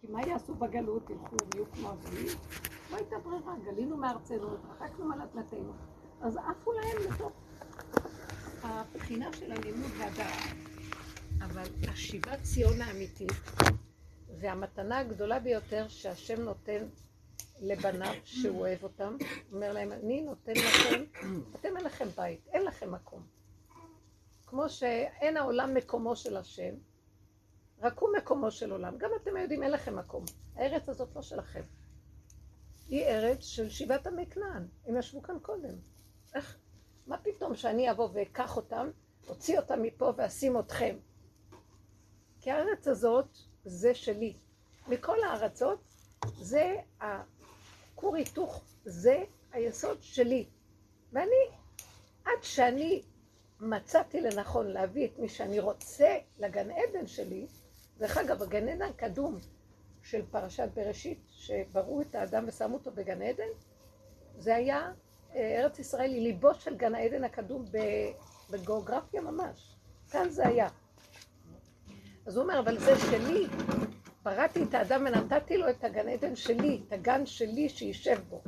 כי מה יעשו בגלות? ילכו, יהיו כמו הגלים? לא הייתה ברירה, גלינו מארצנו, התרחקנו מעלתנתנו, אז עפו להם לתוך הבחינה של הלימוד והדעת. אבל השיבת ציון האמיתית והמתנה הגדולה ביותר שהשם נותן לבניו שהוא אוהב אותם, אומר להם, אני נותן לכם, אתם אין לכם בית, אין לכם מקום. כמו שאין העולם מקומו של השם, רק הוא מקומו של עולם. גם אתם יודעים, אין לכם מקום. הארץ הזאת לא שלכם. היא ארץ של שיבת עמי כנען. הם ישבו כאן קודם. איך, מה פתאום שאני אבוא ואקח אותם, אוציא אותם מפה ואשים אתכם? כי הארץ הזאת זה שלי. מכל הארצות זה הכור היתוך, זה היסוד שלי. ואני, עד שאני מצאתי לנכון להביא את מי שאני רוצה לגן עדן שלי, דרך אגב, הגן עדן הקדום של פרשת בראשית, שבראו את האדם ושמו אותו בגן עדן, זה היה, אה, ארץ ישראל היא ליבו של גן העדן הקדום בגיאוגרפיה ממש. כאן זה היה. אז הוא אומר, אבל זה שלי. בראתי את האדם ונתתי לו את הגן עדן שלי, את הגן שלי שישב בו.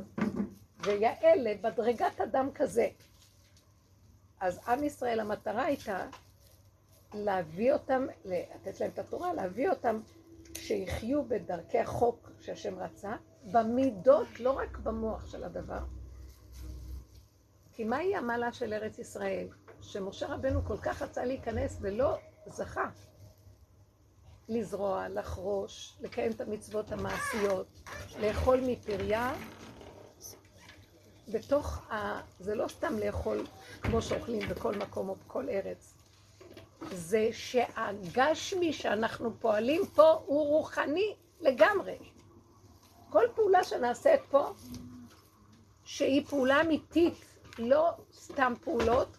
ויעל בדרגת אדם כזה. אז עם ישראל, המטרה הייתה להביא אותם, לתת להם את התורה, להביא אותם שיחיו בדרכי החוק שהשם רצה, במידות, לא רק במוח של הדבר. כי מהי המעלה של ארץ ישראל? שמשה רבנו כל כך רצה להיכנס ולא זכה לזרוע, לחרוש, לקיים את המצוות המעשיות, לאכול מפריה, בתוך ה... זה לא סתם לאכול כמו שאוכלים בכל מקום או בכל ארץ. זה שהגשמי שאנחנו פועלים פה הוא רוחני לגמרי. כל פעולה שנעשית פה, שהיא פעולה אמיתית, לא סתם פעולות,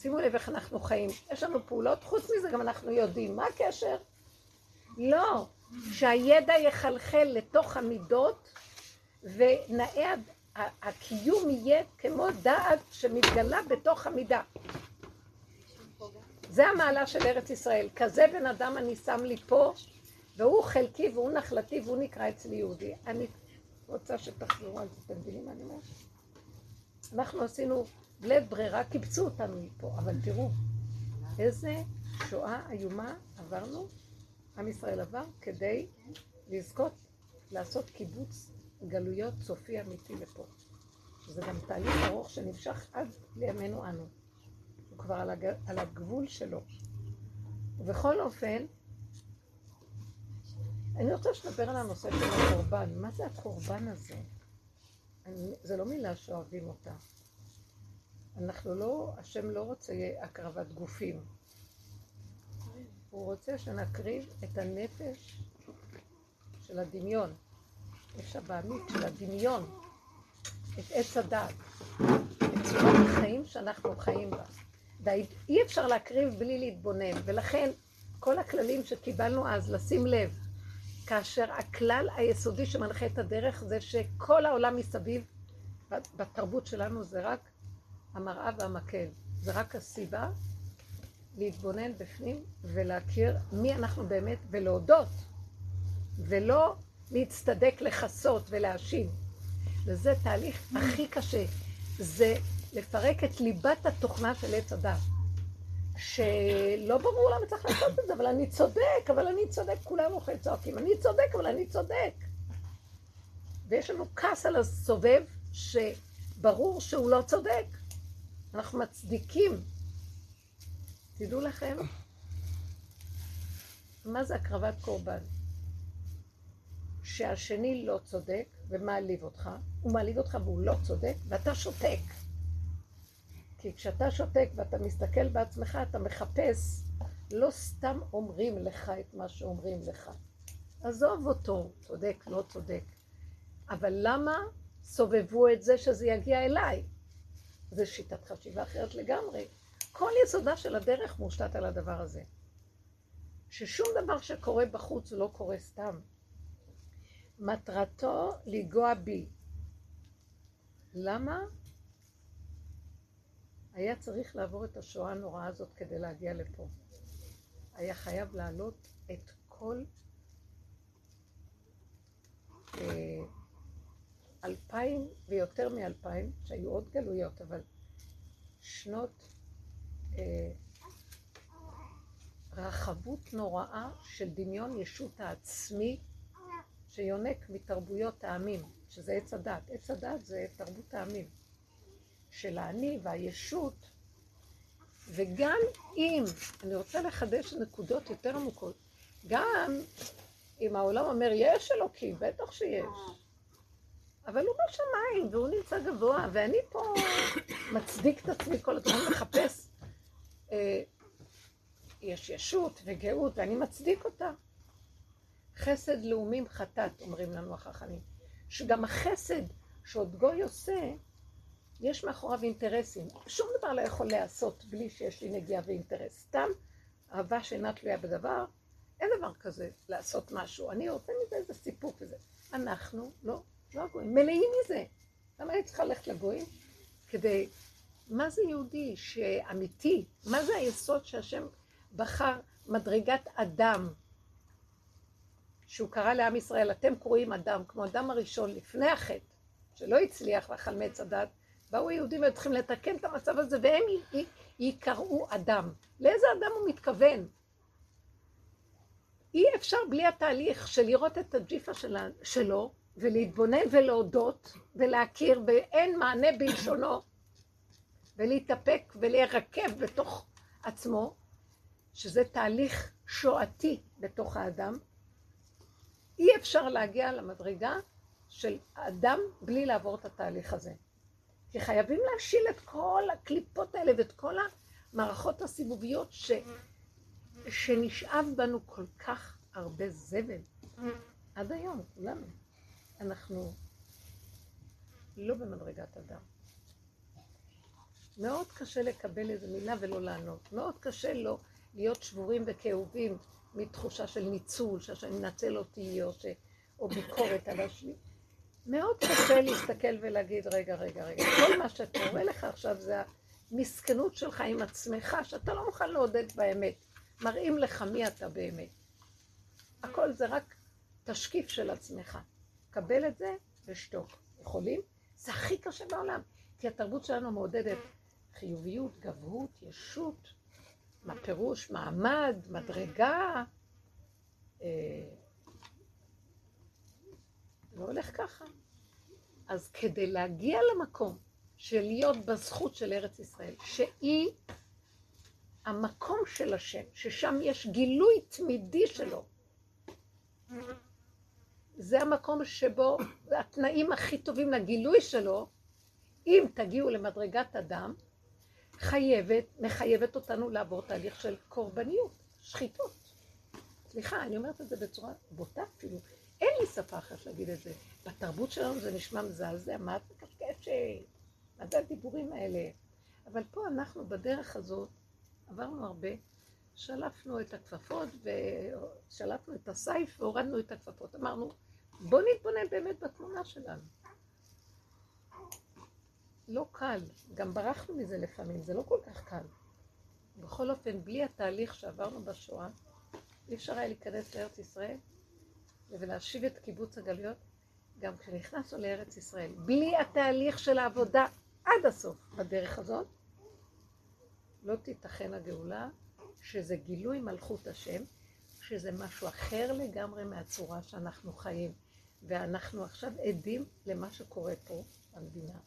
שימו לב איך אנחנו חיים. יש לנו פעולות, חוץ מזה גם אנחנו יודעים. מה הקשר? לא. שהידע יחלחל לתוך המידות, ונאה הקיום יהיה כמו דעת שמתגלה בתוך המידה. זה המעלה של ארץ ישראל. כזה בן אדם אני שם לי פה, והוא חלקי והוא נחלתי והוא נקרא אצלי יהודי. אני רוצה שתחזרו על זה, אתם מבינים מה אני אומרת? אנחנו עשינו בלית ברירה, קיבצו אותנו מפה, אבל תראו, איזה שואה איומה עברנו, עם ישראל עבר, כדי לזכות לעשות קיבוץ גלויות סופי אמיתי לפה. זה גם תהליך ארוך שנמשך עד לימינו אנו. כבר על, הג... על הגבול שלו. ובכל אופן, אני רוצה שתדבר על הנושא של הקורבן. מה זה הקורבן הזה? אני, זה לא מילה שאוהבים אותה. אנחנו לא, השם לא רוצה הקרבת גופים. הוא רוצה שנקריב את הנפש של הדמיון, נפש הבעמית של הדמיון, את עץ הדת, את צורת החיים שאנחנו חיים בה. אי אפשר להקריב בלי להתבונן, ולכן כל הכללים שקיבלנו אז, לשים לב, כאשר הכלל היסודי שמנחה את הדרך זה שכל העולם מסביב, בתרבות שלנו זה רק המראה והמקל, זה רק הסיבה להתבונן בפנים ולהכיר מי אנחנו באמת ולהודות, ולא להצטדק, לכסות ולהאשים. וזה תהליך הכי קשה, זה לפרק את ליבת התוכנה של עץ הדת. שלא ברור למה צריך לעשות את זה, אבל אני צודק, אבל אני צודק, כולם אוכל צועקים, אני צודק, אבל אני צודק. ויש לנו כעס על הסובב, שברור שהוא לא צודק. אנחנו מצדיקים. תדעו לכם, מה זה הקרבת קורבן? שהשני לא צודק ומעליב אותך, הוא מעליב אותך והוא לא צודק, ואתה שותק. כי כשאתה שותק ואתה מסתכל בעצמך, אתה מחפש, לא סתם אומרים לך את מה שאומרים לך. עזוב אותו, צודק, לא צודק. אבל למה סובבו את זה שזה יגיע אליי? זו שיטת חשיבה אחרת לגמרי. כל יסודה של הדרך מושתת על הדבר הזה. ששום דבר שקורה בחוץ לא קורה סתם. מטרתו לנגוע בי. למה? היה צריך לעבור את השואה הנוראה הזאת כדי להגיע לפה. היה חייב להעלות את כל אה, אלפיים ויותר מאלפיים, שהיו עוד גלויות, אבל שנות אה, רחבות נוראה של דמיון ישות העצמי שיונק מתרבויות העמים, שזה עץ הדת. עץ הדת זה תרבות העמים. של האני והישות, וגם אם, אני רוצה לחדש נקודות יותר עמוקות, גם אם העולם אומר, יש אלוקים, בטח שיש. אבל הוא בשמיים, והוא נמצא גבוה, ואני פה מצדיק את עצמי כל הזמן לחפש. אה, יש ישות וגאות, ואני מצדיק אותה. חסד לאומים חטאת, אומרים לנו החכמים. שגם החסד שעוד גוי עושה, יש מאחוריו אינטרסים. שום דבר לא יכול להיעשות בלי שיש לי נגיעה ואינטרס. סתם אהבה שאינה תלויה בדבר, אין דבר כזה לעשות משהו. אני רוצה מזה איזה סיפוק וזה. אנחנו לא, לא הגויים, מלאים מזה. למה אני צריכה ללכת לגויים? כדי... מה זה יהודי שאמיתי? מה זה היסוד שהשם בחר מדרגת אדם? שהוא קרא לעם ישראל, אתם קרואים אדם, כמו אדם הראשון לפני החטא, שלא הצליח לחלמץ הדת, באו היהודים והיו צריכים לתקן את המצב הזה, והם יקראו אדם. לאיזה אדם הוא מתכוון? אי אפשר בלי התהליך של לראות את הג'יפה שלה, שלו, ולהתבונן ולהודות, ולהכיר, ואין מענה בלשונו, ולהתאפק ולהירקב בתוך עצמו, שזה תהליך שואתי בתוך האדם. אי אפשר להגיע למדרגה של אדם בלי לעבור את התהליך הזה. כי חייבים להשיל את כל הקליפות האלה ואת כל המערכות הסיבוביות ש... שנשאב בנו כל כך הרבה זבל. עד היום, כולנו. אנחנו לא במדרגת אדם. מאוד קשה לקבל איזו מילה ולא לענות. מאוד קשה לא להיות שבורים וכאובים מתחושה של ניצול, שהשם ינצל אותי, או, ש... או ביקורת על השני. מאוד קשה להסתכל ולהגיד, רגע, רגע, רגע, כל מה שקורה לך עכשיו זה המסכנות שלך עם עצמך, שאתה לא מוכן לעודד באמת. מראים לך מי אתה באמת. הכל זה רק תשקיף של עצמך. קבל את זה ושתוק. יכולים? זה הכי קשה בעולם. כי התרבות שלנו מעודדת חיוביות, גבהות, ישות, מה פירוש, מעמד, מדרגה. אה, לא הולך ככה. אז כדי להגיע למקום של להיות בזכות של ארץ ישראל, שהיא המקום של השם, ששם יש גילוי תמידי שלו, זה המקום שבו התנאים הכי טובים לגילוי שלו, אם תגיעו למדרגת אדם, חייבת, מחייבת אותנו לעבור תהליך של קורבניות, שחיתות. סליחה, אני אומרת את זה בצורה בוטה אפילו. אין לי שפה אחרת להגיד את זה. בתרבות שלנו זה נשמע מזעזע, מה את מקשקשת? מה זה הדיבורים האלה? אבל פה אנחנו בדרך הזאת עברנו הרבה, שלפנו את הכפפות ושלפנו את הסייף והורדנו את הכפפות. אמרנו, בואו נתבונן באמת בתמונה שלנו. לא קל, גם ברחנו מזה לפעמים, זה לא כל כך קל. בכל אופן, בלי התהליך שעברנו בשואה, אי אפשר היה להיכנס לארץ ישראל ולהשיב את קיבוץ הגלויות, גם כשנכנסנו לארץ ישראל, בלי התהליך של העבודה עד הסוף בדרך הזאת, לא תיתכן הגאולה, שזה גילוי מלכות השם, שזה משהו אחר לגמרי מהצורה שאנחנו חיים. ואנחנו עכשיו עדים למה שקורה פה במדינה,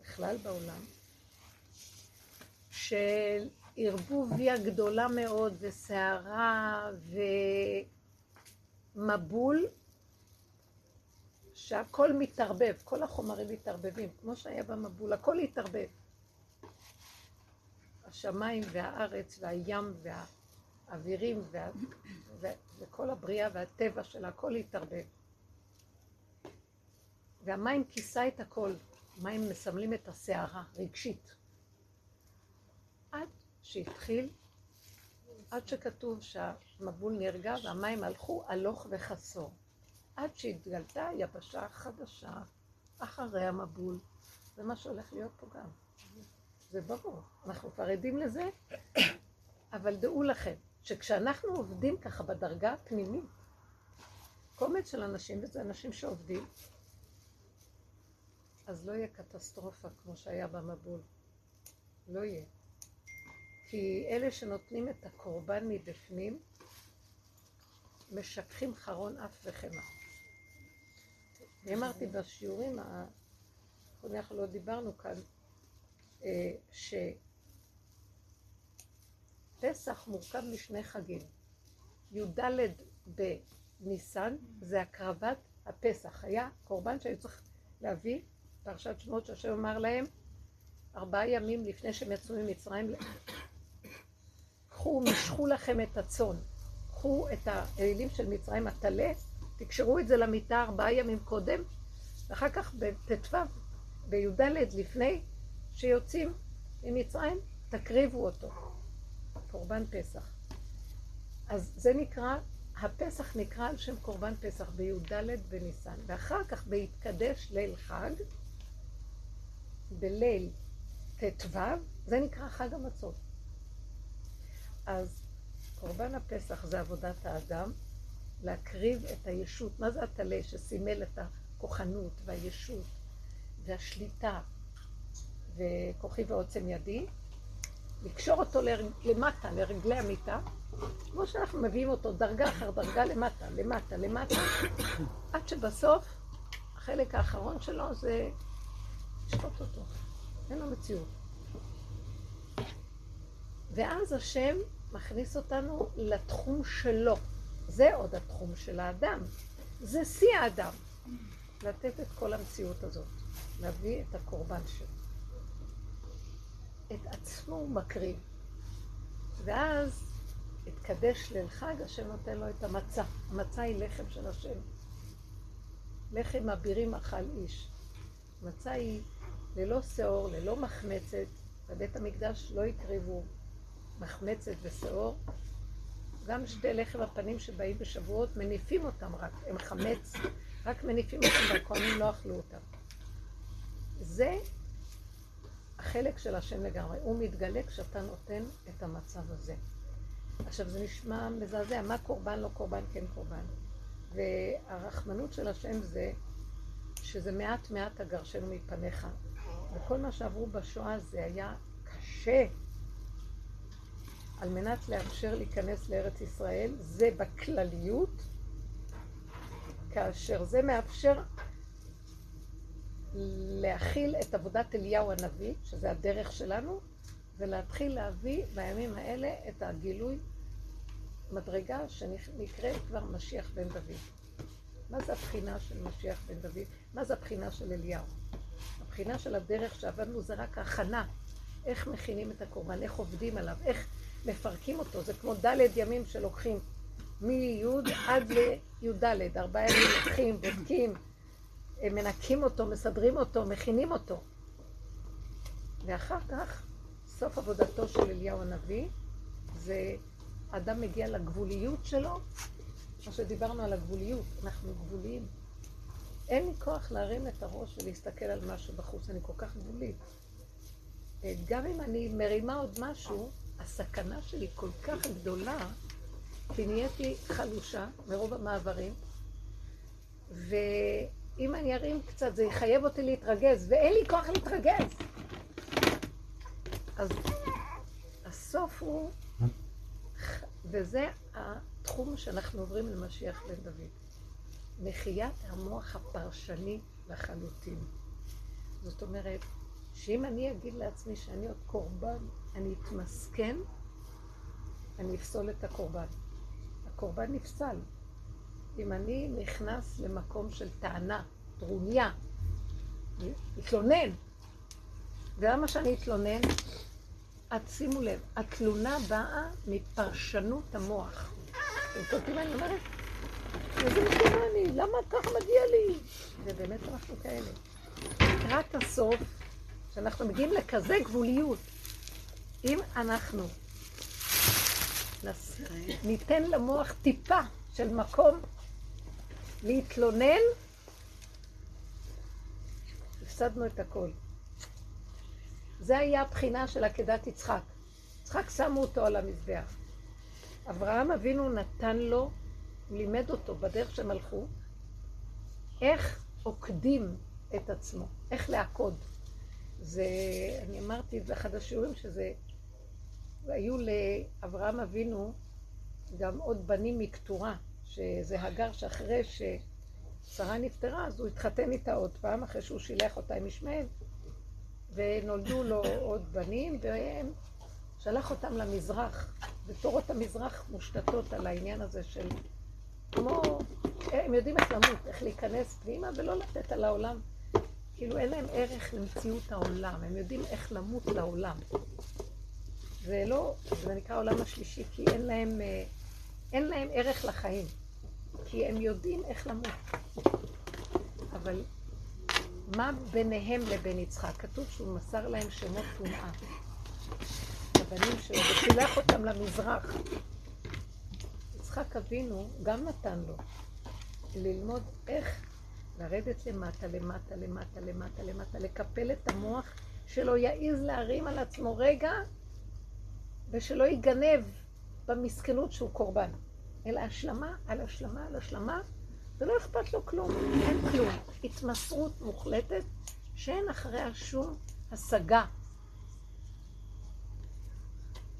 בכלל בעולם, של ערבוביה גדולה מאוד וסערה ומבול, שהכל מתערבב, כל החומרים מתערבבים, כמו שהיה במבול, הכל התערבב. השמיים והארץ והים והאווירים וה... ו... וכל הבריאה והטבע שלה, הכל התערבב. והמים כיסה את הכל, מים מסמלים את הסערה, רגשית. עד שהתחיל, עד שכתוב שהמבול נרגע והמים הלכו הלוך וחסור. עד שהתגלתה יבשה חדשה אחרי המבול. זה מה שהולך להיות פה גם. זה ברור, אנחנו כבר עדים לזה, אבל דעו לכם, שכשאנחנו עובדים ככה בדרגה הפנימית, קומץ של אנשים, וזה אנשים שעובדים, אז לא יהיה קטסטרופה כמו שהיה במבול. לא יהיה. כי אלה שנותנים את הקורבן מבפנים, משככים חרון אף וחמא. אני אמרתי בשיעורים, אנחנו לא דיברנו כאן, אה, שפסח מורכב משני חגים. י"ד בניסן זה הקרבת הפסח. היה קורבן שהיו צריך להביא, פרשת שמות שהשם אמר להם, ארבעה ימים לפני שהם יצאו ממצרים, קחו, משכו לכם את הצאן, קחו את האלילים של מצרים, הטלה, תקשרו את זה למיטה ארבעה ימים קודם, ואחר כך בט"ו, בי"ד לפני שיוצאים ממצרים, תקריבו אותו. קורבן פסח. אז זה נקרא, הפסח נקרא על שם קורבן פסח בי"ד בניסן, ואחר כך בהתקדש ליל חג, בליל ט"ו, זה נקרא חג המצות. אז קורבן הפסח זה עבודת האדם, להקריב את הישות. מה זה הטלה שסימל את הכוחנות והישות והשליטה וכוחי ועוצם ידי? לקשור אותו למטה, לרגלי המיטה, כמו שאנחנו מביאים אותו דרגה אחר דרגה למטה, למטה, למטה, עד שבסוף החלק האחרון שלו זה לשחוט אותו. אין לו מציאות. ואז השם מכניס אותנו לתחום שלו. זה עוד התחום של האדם. זה שיא האדם. לתת את כל המציאות הזאת. להביא את הקורבן שלו. את עצמו הוא מקריב. ואז התקדש ליל חג, השם נותן לו את המצה. המצה היא לחם של השם. לחם אבירים אכל איש. מצה היא ללא שאור, ללא מחמצת. בבית המקדש לא הקריבו מחמצת ושאור. גם שתי לחם הפנים שבאים בשבועות, מניפים אותם רק, הם חמץ, רק מניפים אותם והכהנים לא אכלו אותם. זה החלק של השם לגמרי. הוא מתגלה כשאתה נותן את המצב הזה. עכשיו זה נשמע מזעזע, מה קורבן, לא קורבן, כן קורבן. והרחמנות של השם זה שזה מעט מעט אגרשנו מפניך. וכל מה שעברו בשואה זה היה קשה. על מנת לאפשר להיכנס לארץ ישראל, זה בכלליות, כאשר זה מאפשר להכיל את עבודת אליהו הנביא, שזה הדרך שלנו, ולהתחיל להביא בימים האלה את הגילוי מדרגה שנקראת כבר משיח בן דוד. מה זה הבחינה של משיח בן דוד? מה זה הבחינה של אליהו? הבחינה של הדרך שעבדנו זה רק הכנה. איך מכינים את הקורבן, איך עובדים עליו, איך מפרקים אותו. זה כמו ד' ימים שלוקחים מי' עד לי"ד, ארבעה ימים לוקחים, בודקים, מנקים אותו, מסדרים אותו, מכינים אותו. ואחר כך, סוף עבודתו של אליהו הנביא, זה אדם מגיע לגבוליות שלו, מה שדיברנו על הגבוליות, אנחנו גבוליים. אין לי כוח להרים את הראש ולהסתכל על משהו בחוץ, אני כל כך גבולית. גם אם אני מרימה עוד משהו, הסכנה שלי כל כך גדולה, כי נהייתי חלושה מרוב המעברים, ואם אני ארים קצת זה יחייב אותי להתרגז, ואין לי כוח להתרגז. אז הסוף הוא, וזה התחום שאנחנו עוברים למשיח בן דוד. מחיית המוח הפרשני לחלוטין. זאת אומרת, שאם אני אגיד לעצמי שאני עוד קורבן, אני אתמסכן, אני אפסול את הקורבן. הקורבן נפסל. אם אני נכנס למקום של טענה, טרוניה, התלונן, ולמה שאני אתלונן? את שימו לב, התלונה באה מפרשנות המוח. אתם קולטים מה אני אומרת? איזה משנה אני? למה ככה מגיע לי? ובאמת אנחנו כאלה. לקראת הסוף, שאנחנו מגיעים לכזה גבוליות, אם אנחנו ניתן למוח טיפה של מקום להתלונן, הפסדנו את הכל. זה היה הבחינה של עקדת יצחק. יצחק שמו אותו על המזבח. אברהם אבינו נתן לו לימד אותו בדרך שהם הלכו, איך עוקדים את עצמו, איך לעקוד. זה, אני אמרתי באחד השיעורים שזה, היו לאברהם אבינו גם עוד בנים מקטורה, שזה הגר שאחרי ששרה נפטרה, אז הוא התחתן איתה עוד פעם, אחרי שהוא שילח אותה עם ישמעאל, ונולדו לו עוד בנים, והם שלח אותם למזרח, ותורות המזרח מושתתות על העניין הזה של כמו, הם יודעים איך למות, איך להיכנס פנימה ולא לתת על העולם. כאילו אין להם ערך למציאות העולם, הם יודעים איך למות לעולם. זה לא, זה נקרא העולם השלישי, כי אין להם, אה, אין להם ערך לחיים. כי הם יודעים איך למות. אבל מה ביניהם לבין יצחק? כתוב שהוא מסר להם שמות טומאה. הבנים שלו, ושילח אותם למזרח. יצחק אבינו גם נתן לו ללמוד איך לרדת למטה, למטה, למטה, למטה, למטה, לקפל את המוח, שלא יעז להרים על עצמו רגע, ושלא ייגנב במסכנות שהוא קורבן. אלא השלמה על השלמה על השלמה, ולא אכפת לו כלום, אין כלום. התמסרות מוחלטת שאין אחריה שום השגה.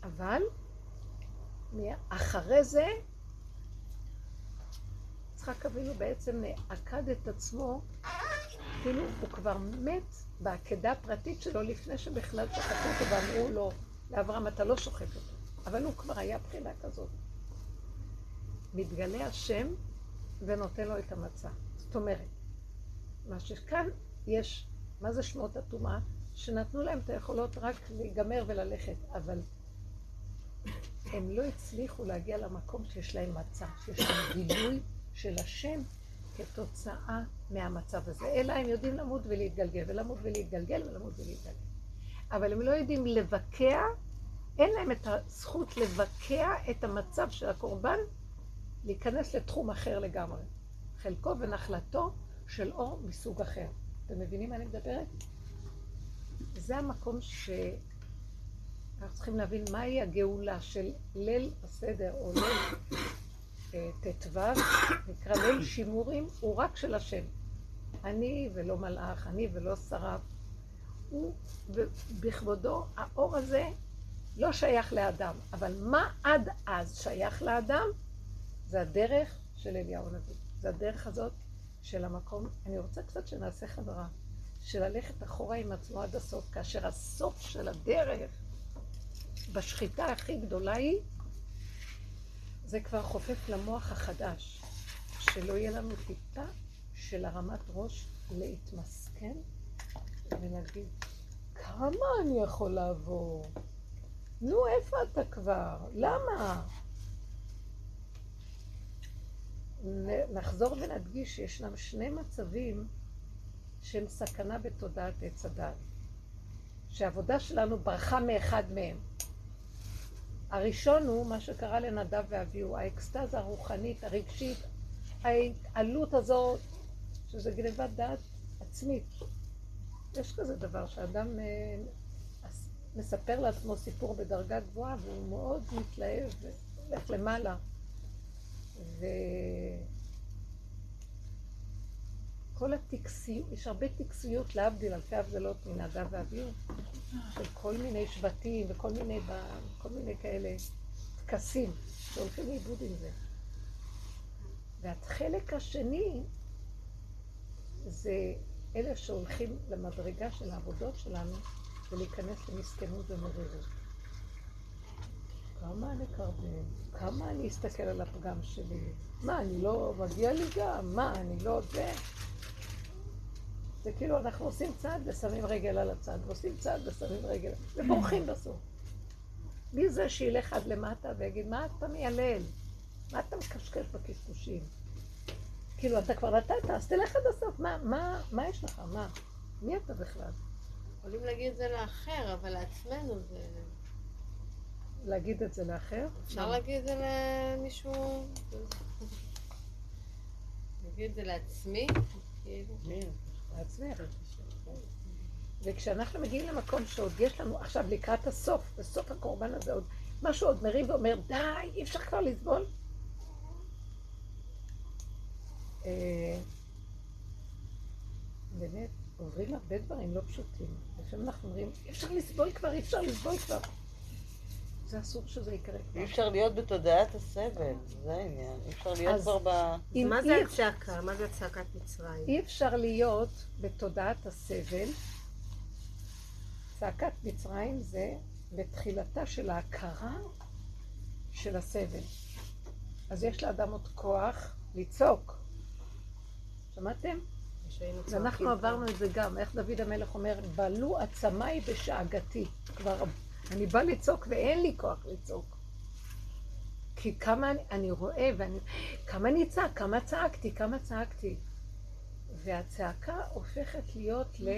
אבל אחרי זה יצחק אבינו בעצם עקד את עצמו, כאילו הוא כבר מת בעקדה הפרטית שלו לפני שבכלל שחטו אותו ואמרו לו, לאברהם אתה לא שוחט אותו. אבל הוא כבר היה בחינה כזאת. מתגלה השם ונותן לו את המצה. זאת אומרת, מה שכאן יש, מה זה שמות הטומאה? שנתנו להם את היכולות רק להיגמר וללכת, אבל הם לא הצליחו להגיע למקום שיש להם מצה, שיש להם גילוי של השם כתוצאה מהמצב הזה. אלא הם יודעים למות ולהתגלגל, ולמות ולהתגלגל, ולמות ולהתגלגל. אבל הם לא יודעים לבקע, אין להם את הזכות לבקע את המצב של הקורבן, להיכנס לתחום אחר לגמרי. חלקו ונחלתו של אור מסוג אחר. אתם מבינים מה אני מדברת? זה המקום ש... אנחנו צריכים להבין מהי הגאולה של ליל הסדר או ליל ט"ו, נקרא ליל שימורים, הוא רק של השם. אני ולא מלאך, אני ולא שרף. הוא, בכבודו, האור הזה לא שייך לאדם, אבל מה עד אז שייך לאדם? זה הדרך של אליהו הנביא. זה הדרך הזאת של המקום. אני רוצה קצת שנעשה חברה, של ללכת אחורה עם עצמו עד הסוף, כאשר הסוף של הדרך בשחיטה הכי גדולה היא זה כבר חופף למוח החדש, שלא יהיה לנו טיפה של הרמת ראש להתמסכן ולהגיד, כמה אני יכול לעבור? נו, איפה אתה כבר? למה? נחזור ונדגיש שישנם שני מצבים שהם סכנה בתודעת עץ הדת. שהעבודה שלנו ברחה מאחד מהם. הראשון הוא מה שקרה לנדב ואביהו, האקסטזה הרוחנית, הרגשית, ההתעלות הזאת, שזה גנבת דעת עצמית. יש כזה דבר שאדם אה, מספר לעצמו סיפור בדרגה גבוהה והוא מאוד מתלהב והולך למעלה. וכל הטקסיות, יש הרבה טקסיות להבדיל, אלפי הבדלות מנדב ואביהו. של כל מיני שבטים וכל מיני, כל מיני כאלה טקסים שהולכים לאיבוד עם זה. והחלק השני זה אלה שהולכים למדרגה של העבודות שלנו ולהיכנס למסכנות ומרירות. כמה אני קרבן, כמה אני אסתכל על הפגם שלי, מה, אני לא, מגיע לי גם, מה, אני לא זה. זה כאילו אנחנו עושים צעד ושמים רגל על הצד, ועושים צעד ושמים רגל, ובורחים בסוף. מי זה שילך עד למטה ויגיד, מה אתה מיילל? מה אתה מקשקש בקשקושים? כאילו, אתה כבר נתת, אז תלך עד הסוף. מה, מה, מה יש לך? מה? מי אתה בכלל? יכולים להגיד את זה לאחר, אבל לעצמנו זה... להגיד את זה לאחר? אפשר להגיד את זה למישהו... להגיד את זה לעצמי? כאילו... לעצמך. וכשאנחנו מגיעים למקום שעוד יש לנו עכשיו לקראת הסוף, בסוף הקורבן הזה עוד משהו עוד מרים ואומר, די, אי אפשר כבר לסבול. אה, באמת, עוברים הרבה דברים לא פשוטים. לפעמים אנחנו אומרים, אי אפשר לסבול כבר, אי אפשר לסבול כבר. זה אסור שזה יקרה. אי אפשר להיות בתודעת הסבל, זה העניין. אי אפשר להיות כבר ב... אם מה זה הצעקה? מה זה צעקת מצרים? אי אפשר להיות בתודעת הסבל. צעקת מצרים זה בתחילתה של ההכרה של הסבל. אז יש לאדם עוד כוח לצעוק. שמעתם? ואנחנו. עברנו את זה גם, איך דוד המלך אומר, בלו עצמיי בשאגתי. כבר, אני בא לצעוק ואין לי כוח לצעוק. כי כמה אני, אני רואה, ואני, כמה אני צעק, כמה צעקתי, כמה צעקתי. והצעקה הופכת להיות ל...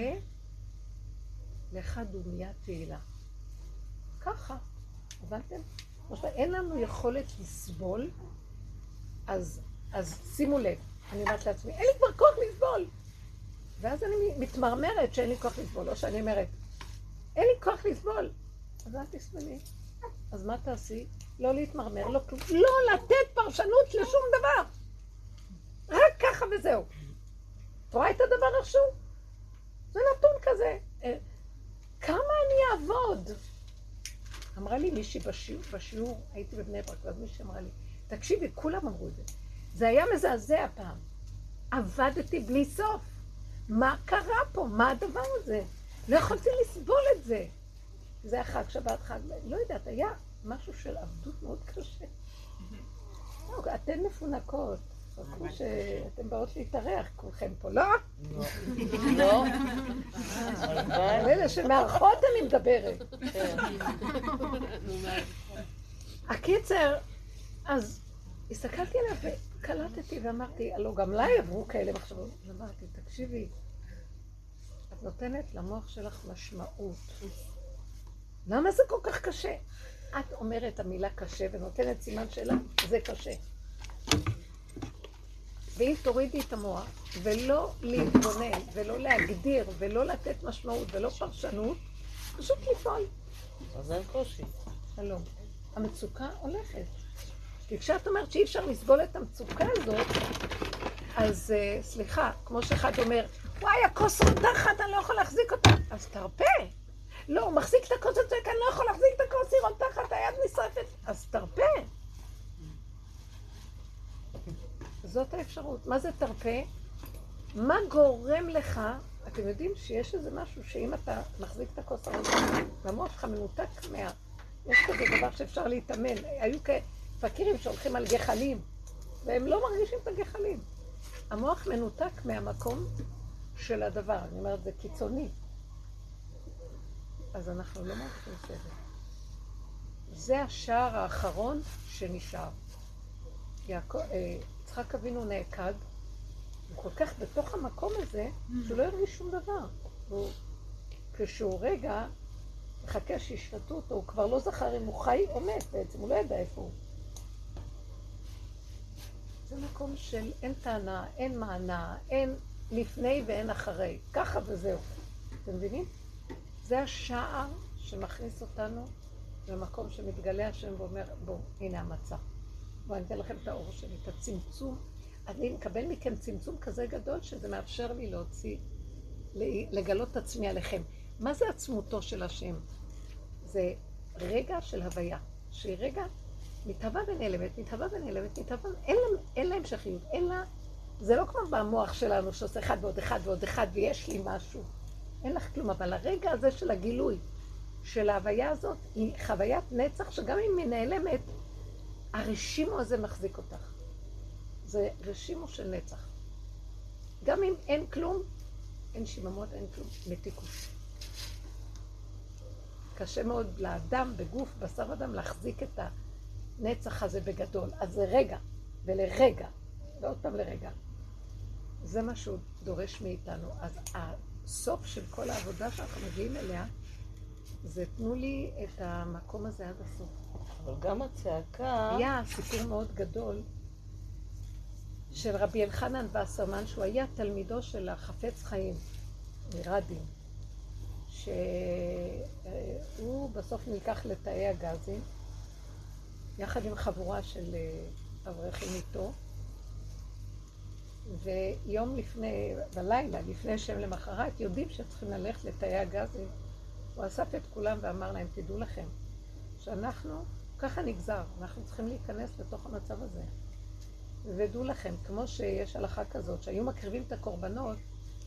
לך דומיית תהילה. ככה, הבנתם? אין לנו יכולת לסבול, אז, אז שימו לב, אני אומרת לעצמי, אין לי כבר כוח לסבול. ואז אני מתמרמרת שאין לי כוח לסבול, או שאני אומרת, אין לי כוח לסבול. אז אל תסבלי. אז מה תעשי? לא להתמרמר, לא. לא לתת פרשנות לשום דבר. רק ככה וזהו. את רואה את הדבר איכשהו? זה נתון כזה. אה, כמה אני אעבוד? אמרה לי מישהי בשיעור, בשיעור הייתי בבני ברק, ואז מישהי אמרה לי, תקשיבי, כולם אמרו את זה. זה היה מזעזע פעם. עבדתי בלי סוף. מה קרה פה? מה הדבר הזה? לא יכולתי לסבול את זה. זה היה חג שבת, חג, לא יודעת, היה משהו של עבדות מאוד קשה. לא, אתן מפונקות, כמו שאתן באות להתארח כולכם פה, לא? לא. לא. על אלה שמארחות אני מדברת. כן. הקיצר, אז הסתכלתי עליה וקלטתי ואמרתי, הלוא גם לה עברו כאלה מחשבות. אז אמרתי, תקשיבי, את נותנת למוח שלך משמעות. למה זה כל כך קשה? את אומרת המילה קשה ונותנת סימן שאלה, זה קשה. ואם תורידי את המוח, ולא להתבונן, ולא להגדיר, ולא לתת משמעות, ולא פרשנות, פשוט לפעול. אז אין קושי. שלום. המצוקה הולכת. כי כשאת אומרת שאי אפשר לסבול את המצוקה הזאת, אז uh, סליחה, כמו שאחד אומר, וואי, הכוס רותחת, אני לא יכול להחזיק אותה. אז תרפה. לא, הוא מחזיק את הכוס וצועק, אני לא יכול להחזיק את הכוס, היא רותחת, היד נשרפת. אז תרפה. זאת האפשרות. מה זה תרפה? מה גורם לך, אתם יודעים שיש איזה משהו שאם אתה מחזיק את הכוס הרותחת, והמוח שלך מנותק מה... יש כזה דבר שאפשר להתאמן. היו כאלה פקירים שהולכים על גחלים, והם לא מרגישים את הגחלים. המוח מנותק מהמקום של הדבר. אני אומרת, זה קיצוני. אז אנחנו לא מרגישים סבל. זה השער האחרון שנשאר. אה, יצחק אבינו נעקד, הוא כל כך בתוך המקום הזה, שהוא לא הרגיש שום דבר. הוא, כשהוא רגע מחכה שישפטו אותו, הוא כבר לא זכר אם הוא חי או מת בעצם, הוא לא ידע איפה הוא. זה מקום של אין טענה, אין מענה, אין לפני ואין אחרי. ככה וזהו. אתם מבינים? זה השער שמכניס אותנו למקום שמתגלה השם ואומר, בואו, הנה המצע. בואו, אני אתן לכם את האור שלי, את הצמצום. אני מקבל מכם צמצום כזה גדול, שזה מאפשר לי להוציא, לגלות את עצמי עליכם. מה זה עצמותו של השם? זה רגע של הוויה, שהיא רגע מתהווה ונעלמת, מתהווה ונעלמת, מתהווה, אין אין לה המשכיות, אין לה, זה לא כמו במוח שלנו שעושה אחד ועוד אחד ועוד אחד ויש לי משהו, אין לך כלום, אבל הרגע הזה של הגילוי, של ההוויה הזאת, היא חוויית נצח שגם אם היא נעלמת, הרשימו הזה מחזיק אותך. זה רשימו של נצח. גם אם אין כלום, אין שיממות, אין כלום, מתיקות. קשה מאוד לאדם בגוף, בשר אדם, להחזיק את הנצח הזה בגדול. אז זה רגע, ולרגע, ועוד פעם לרגע. זה מה שהוא דורש מאיתנו. אז הסוף של כל העבודה שאנחנו מגיעים אליה, זה תנו לי את המקום הזה עד הסוף. אבל גם הצעקה... היה סיפור מאוד גדול של רבי אלחנן וסרמן, שהוא היה תלמידו של החפץ חיים מרדין, שהוא בסוף נלקח לתאי הגזים, יחד עם חבורה של אברכים איתו, ויום לפני, בלילה, לפני שהם למחרת, יודעים שצריכים ללכת לתאי הגזים. הוא אסף את כולם ואמר להם, תדעו לכם, שאנחנו, ככה נגזר, אנחנו צריכים להיכנס לתוך המצב הזה. ודעו לכם, כמו שיש הלכה כזאת, שהיו מקריבים את הקורבנות,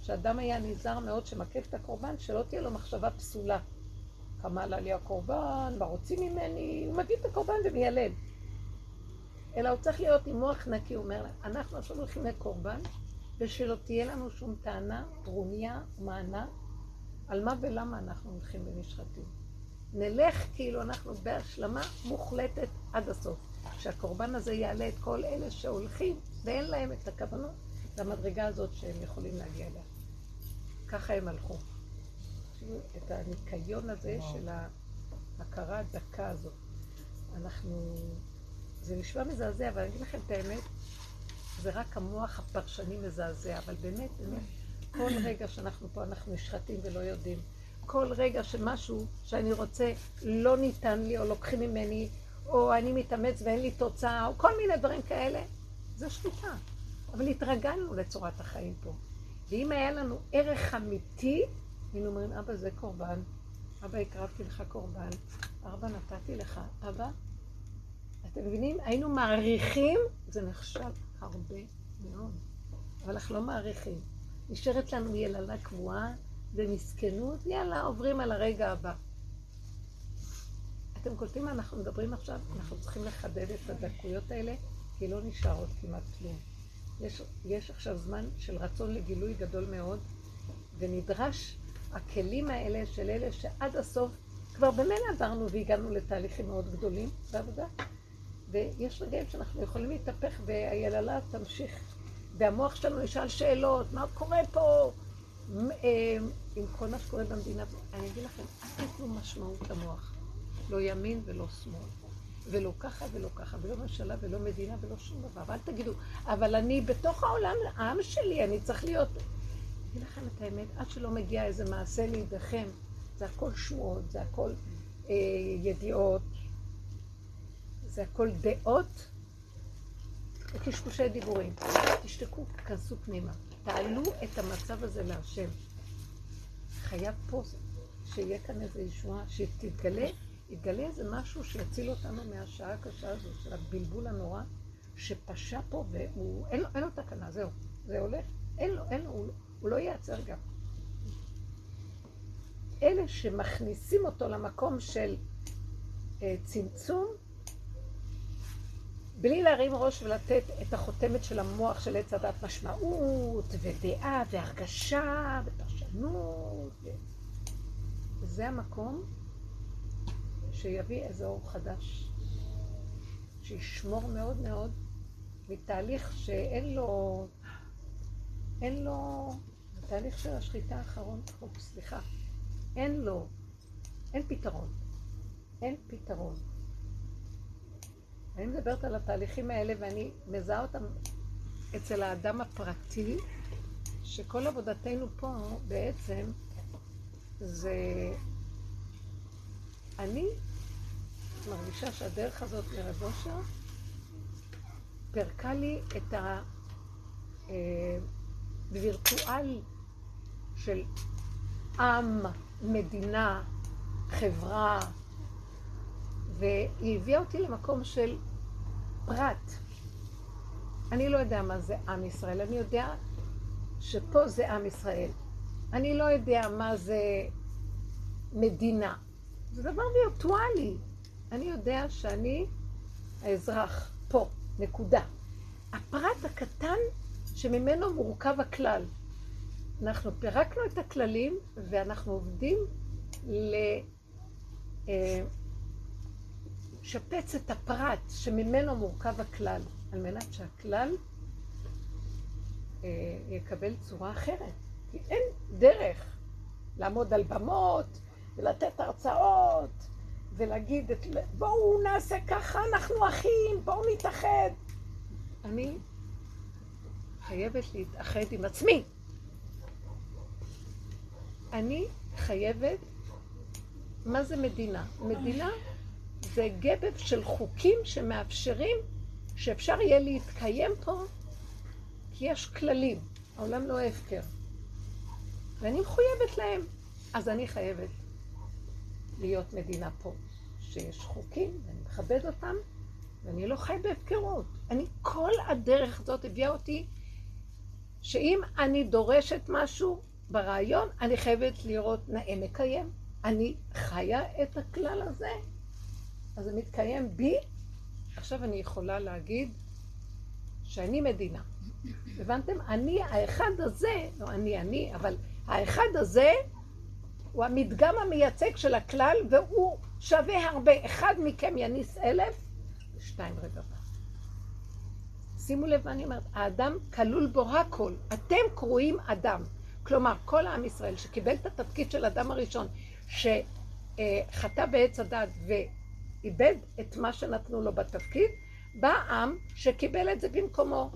שאדם היה נזהר מאוד שמקריב את הקורבן, שלא תהיה לו מחשבה פסולה. כמה עלה לי הקורבן, מה רוצים ממני, הוא מגיב את הקורבן ומיילל. אלא הוא צריך להיות עם מוח נקי, הוא אומר, אנחנו עכשיו הולכים לקורבן, ושלא תהיה לנו שום טענה, טרוניה, מענה, על מה ולמה אנחנו הולכים ונשחטים. נלך כאילו אנחנו בהשלמה מוחלטת עד הסוף. שהקורבן הזה יעלה את כל אלה שהולכים ואין להם את הכוונות למדרגה הזאת שהם יכולים להגיע אליה. ככה הם הלכו. תראו את הניקיון הזה של ההכרה הדקה הזאת. אנחנו... זה נשמע מזעזע, אבל אני אגיד לכם את האמת, זה רק המוח הפרשני מזעזע, אבל באמת, באמת, כל רגע שאנחנו פה אנחנו נשחטים ולא יודעים. כל רגע שמשהו שאני רוצה לא ניתן לי, או לוקחים ממני, או אני מתאמץ ואין לי תוצאה, או כל מיני דברים כאלה, זה שליטה. אבל התרגלנו לצורת החיים פה. ואם היה לנו ערך אמיתי, היינו אומרים, אבא זה קורבן, אבא הקרבתי לך קורבן, אבא נתתי לך, אבא, אתם מבינים? היינו מעריכים, זה נחשב הרבה מאוד, אבל אנחנו לא מעריכים. נשארת לנו יללה קבועה ומסכנות, יאללה, עוברים על הרגע הבא. אתם קולטים מה אנחנו מדברים עכשיו? אנחנו צריכים לחדד את הדקויות האלה, כי לא נשאר עוד כמעט כלום. יש, יש עכשיו זמן של רצון לגילוי גדול מאוד, ונדרש הכלים האלה של אלה שעד הסוף כבר במילא עברנו והגענו לתהליכים מאוד גדולים בעבודה. ויש רגעים שאנחנו יכולים להתהפך והיללה תמשיך, והמוח שלנו ישאל שאלות, מה קורה פה? אה, עם כל מה שקורה במדינה, אני אגיד לכם, אל תיתנו משמעות למוח. לא ימין ולא שמאל. ולא ככה ולא ככה, ולא ממשלה ולא מדינה ולא שום דבר. ואל תגידו, אבל אני בתוך העולם, העם שלי, אני צריך להיות... אגיד לכם את האמת, עד שלא מגיע איזה מעשה לידיכם, זה הכל שמועות, זה הכל אה, ידיעות, זה הכל דעות וקשקושי דיבורים. תשתקו, תכנסו פנימה. תעלו את המצב הזה להשם. חייב פה שיהיה כאן איזו ישועה, שתתגלה, יתגלה איזה משהו שיציל אותנו מהשעה הקשה הזו של הבלבול הנורא, שפשע פה והוא, אין לו, לו תקנה, זהו, זה הולך, אין לו, אין לו, הוא, הוא לא ייעצר גם. אלה שמכניסים אותו למקום של אה, צמצום, בלי להרים ראש ולתת את החותמת של המוח של עץ הדת משמעות ודעה והרגשה ופרשנות. ו... זה המקום שיביא איזה אור חדש, שישמור מאוד מאוד מתהליך שאין לו, אין לו, זה תהליך של השחיטה האחרון, סליחה, אין לו, אין פתרון, אין פתרון. אני מדברת על התהליכים האלה ואני מזהה אותם אצל האדם הפרטי, שכל עבודתנו פה בעצם זה... אני מרגישה שהדרך הזאת לרב אושר פירקה לי את הווירטואל אה, של עם, מדינה, חברה, והיא הביאה אותי למקום של פרט. אני לא יודע מה זה עם ישראל, אני יודע שפה זה עם ישראל. אני לא יודע מה זה מדינה. זה דבר וירטואלי. אני יודע שאני האזרח, פה, נקודה. הפרט הקטן שממנו מורכב הכלל. אנחנו פירקנו את הכללים ואנחנו עובדים ל... אה, לשפץ את הפרט שממנו מורכב הכלל, על מנת שהכלל אה, יקבל צורה אחרת. כי אין דרך לעמוד על במות ולתת הרצאות ולהגיד, את, בואו נעשה ככה, אנחנו אחים, בואו נתאחד. אני חייבת להתאחד עם עצמי. אני חייבת, מה זה מדינה? מדינה זה גבב של חוקים שמאפשרים שאפשר יהיה להתקיים פה, כי יש כללים, העולם לא הפקר. ואני מחויבת להם. אז אני חייבת להיות מדינה פה, שיש חוקים, ואני מכבד אותם, ואני לא חי בהפקרות. אני, כל הדרך הזאת הביאה אותי שאם אני דורשת משהו ברעיון, אני חייבת לראות נאה מקיים. אני חיה את הכלל הזה, אז זה מתקיים בי. עכשיו אני יכולה להגיד שאני מדינה. הבנתם? אני האחד הזה, לא אני אני, אבל האחד הזה הוא המדגם המייצג של הכלל, והוא שווה הרבה. אחד מכם יניס אלף, ושתיים רבבה. שימו לב מה אני אומרת, האדם כלול בו הכל. אתם קרואים אדם. כלומר, כל עם ישראל שקיבל את התפקיד של אדם הראשון, שחטא בעץ הדת ואיבד את מה שנתנו לו בתפקיד, בא עם שקיבל את זה במקומו.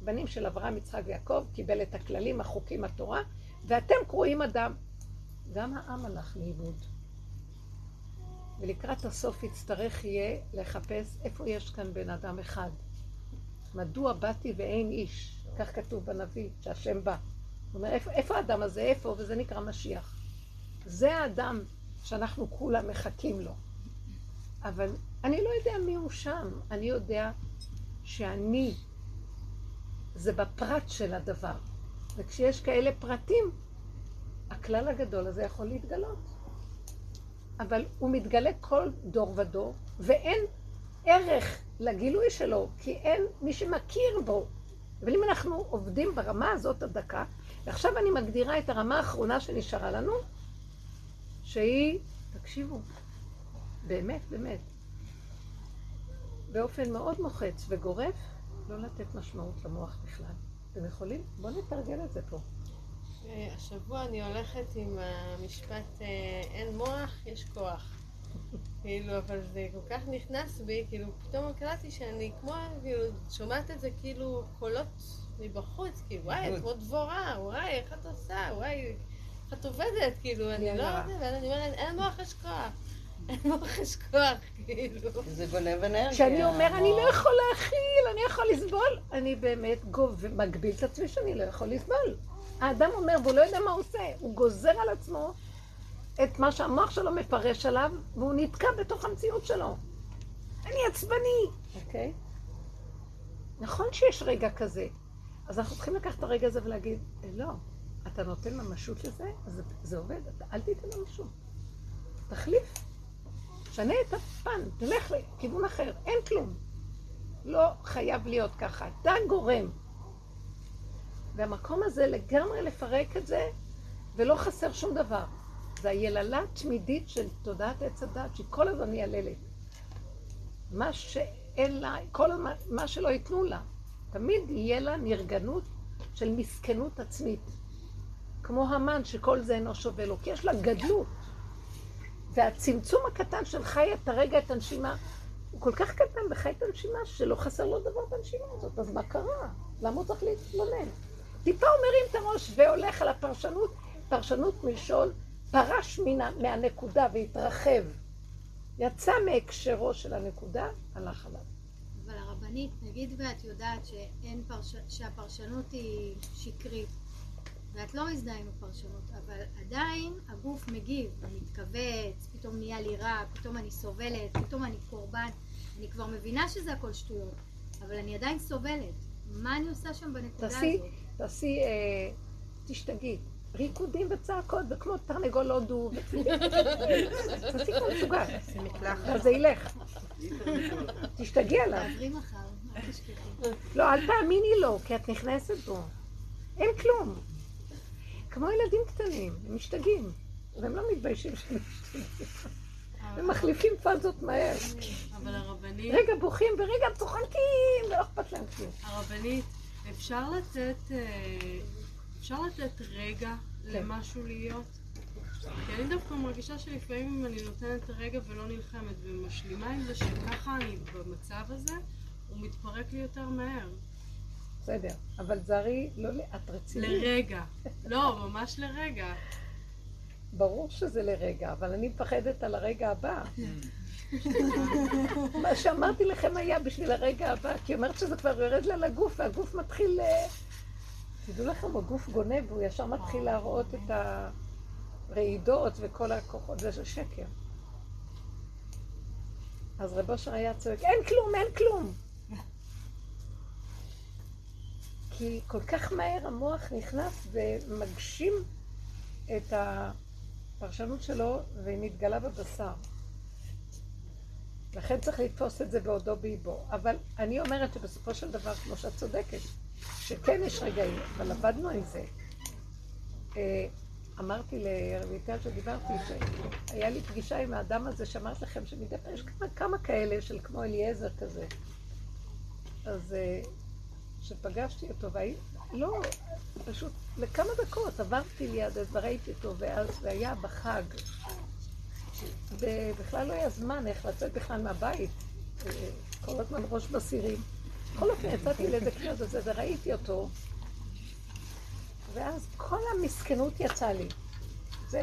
בנים של אברהם, יצחק ויעקב, קיבל את הכללים, החוקים, התורה, ואתם קרואים אדם. גם העם הלך לאיבוד. ולקראת הסוף יצטרך יהיה לחפש איפה יש כאן בן אדם אחד. מדוע באתי ואין איש? כך כתוב בנביא, שהשם בא. אומר, איפה, איפה האדם הזה? איפה? וזה נקרא משיח. זה האדם שאנחנו כולם מחכים לו. אבל אני לא יודע מי הוא שם. אני יודע שאני, זה בפרט של הדבר. וכשיש כאלה פרטים, הכלל הגדול הזה יכול להתגלות. אבל הוא מתגלה כל דור ודור, ואין ערך לגילוי שלו, כי אין מי שמכיר בו. אבל אם אנחנו עובדים ברמה הזאת הדקה, ועכשיו אני מגדירה את הרמה האחרונה שנשארה לנו, שהיא, תקשיבו, באמת, באמת, באופן מאוד מוחץ וגורף, לא לתת משמעות למוח בכלל. אתם יכולים? בואו נתרגל את זה פה. השבוע אני הולכת עם המשפט אה, אין מוח, יש כוח. כאילו, אבל זה כל כך נכנס בי, כאילו, פתאום קלטתי שאני כמו, כאילו, שומעת את זה כאילו קולות מבחוץ, כאילו, וואי, את כמו דבורה, וואי, איך את עושה, וואי, איך את עובדת, כאילו, אני לא יודעת, ואני אומרת, אין מוח, יש כוח. אין מוח, יש כוח, כאילו. זה גונב אנרגיה. כשאני אומר, אני לא. יכול להכיל, אני יכול לסבול, אני באמת גוב... מגביל את עצמי שאני לא יכול לסבול. האדם אומר, והוא לא יודע מה הוא עושה, הוא גוזר על עצמו את מה שהמוח שלו מפרש עליו, והוא נתקע בתוך המציאות שלו. אני עצבני, אוקיי? נכון שיש רגע כזה, אז אנחנו צריכים לקחת את הרגע הזה ולהגיד, "אה, לא, אתה נותן ממשות לזה, אז זה, עובד, אתה, אל תיתן ממשות. תחליף, שנה את הפן, תלך לכיוון אחר, אין כלום. לא חייב להיות ככה, אתה גורם. והמקום הזה לגמרי לפרק את זה, ולא חסר שום דבר. זה היללה תמידית של תודעת עץ הדת, שהיא כל הזמן מייללת. מה שאין לה, כל מה, מה שלא ייתנו לה, תמיד יהיה לה נרגנות של מסכנות עצמית. כמו המן שכל זה אינו שווה לו, כי יש לה גדלות. והצמצום הקטן של חי את הרגע, את הנשימה, הוא כל כך קטן וחי את הנשימה, שלא חסר לו דבר בנשימה הזאת. אז מה קרה? למה הוא צריך להתלונן? טיפה הוא מרים את הראש והולך על הפרשנות, פרשנות מלשון פרש מן, מהנקודה והתרחב. יצא מהקשרו של הנקודה, הלך עליו. הרבנית, נגיד ואת יודעת שאין פרש... שהפרשנות היא שקרית, ואת לא מזדהה עם הפרשנות, אבל עדיין הגוף מגיב, הוא מתכווץ, פתאום נהיה לי רע, פתאום אני סובלת, פתאום אני קורבן. אני כבר מבינה שזה הכל שטויות, אבל אני עדיין סובלת. מה אני עושה שם בנקודה תעשי, הזאת? תעשי, אה, תשתגעי. ריקודים וצעקות, וכמו תרנגול הודו, תעשי כמו מקלחת. אבל זה ילך. תשתגעי עליו. לא, אל תאמיני לו, כי את נכנסת בו. אין כלום. כמו ילדים קטנים, הם משתגעים. והם לא מתביישים שהם משתגעים. הם מחליפים פאזות מהר. אבל הרבנית, רגע בוכים ורגע צוחקים, ולא אכפת להם כלום. הרבנית, אפשר לתת, אה, אפשר לתת רגע למשהו להיות? כי אני דווקא מרגישה שלפעמים אם אני נותנת רגע ולא נלחמת ומשלימה עם זה שככה אני במצב הזה, הוא מתפרק לי יותר מהר. בסדר, אבל זרי, לא, את רצינית. לרגע. לא, ממש לרגע. ברור שזה לרגע, אבל אני מפחדת על הרגע הבא. מה שאמרתי לכם היה בשביל הרגע הבא, כי אומרת שזה כבר יורד לה לגוף, והגוף מתחיל... תדעו לכם, הגוף גונב, והוא ישר מתחיל להראות את הרעידות וכל הכוחות, זה שקר. אז רב אושר היה צועק, אין כלום, אין כלום. כי כל כך מהר המוח נכנס ומגשים את הפרשנות שלו ונתגלה בבשר. לכן צריך לתפוס את זה בעודו באיבו. אבל אני אומרת שבסופו של דבר, כמו שאת צודקת, שכן יש רגעים, אבל עבדנו על זה. אה, אמרתי לרויטל שדיברתי, שהיה לי פגישה עם האדם הזה שאמרת לכם שמדי פעם יש כמה, כמה כאלה של כמו אליעזר כזה. אז כשפגשתי אותו, והי... לא, פשוט לכמה דקות עברתי ליד וראיתי אותו, ואז זה היה בחג. ובכלל לא היה זמן איך לצאת בכלל מהבית. כל הזמן ראש בסירים. בכל אופן, יצאתי לאיזה קניות הזה וראיתי אותו, ואז כל המסכנות יצאה לי. זה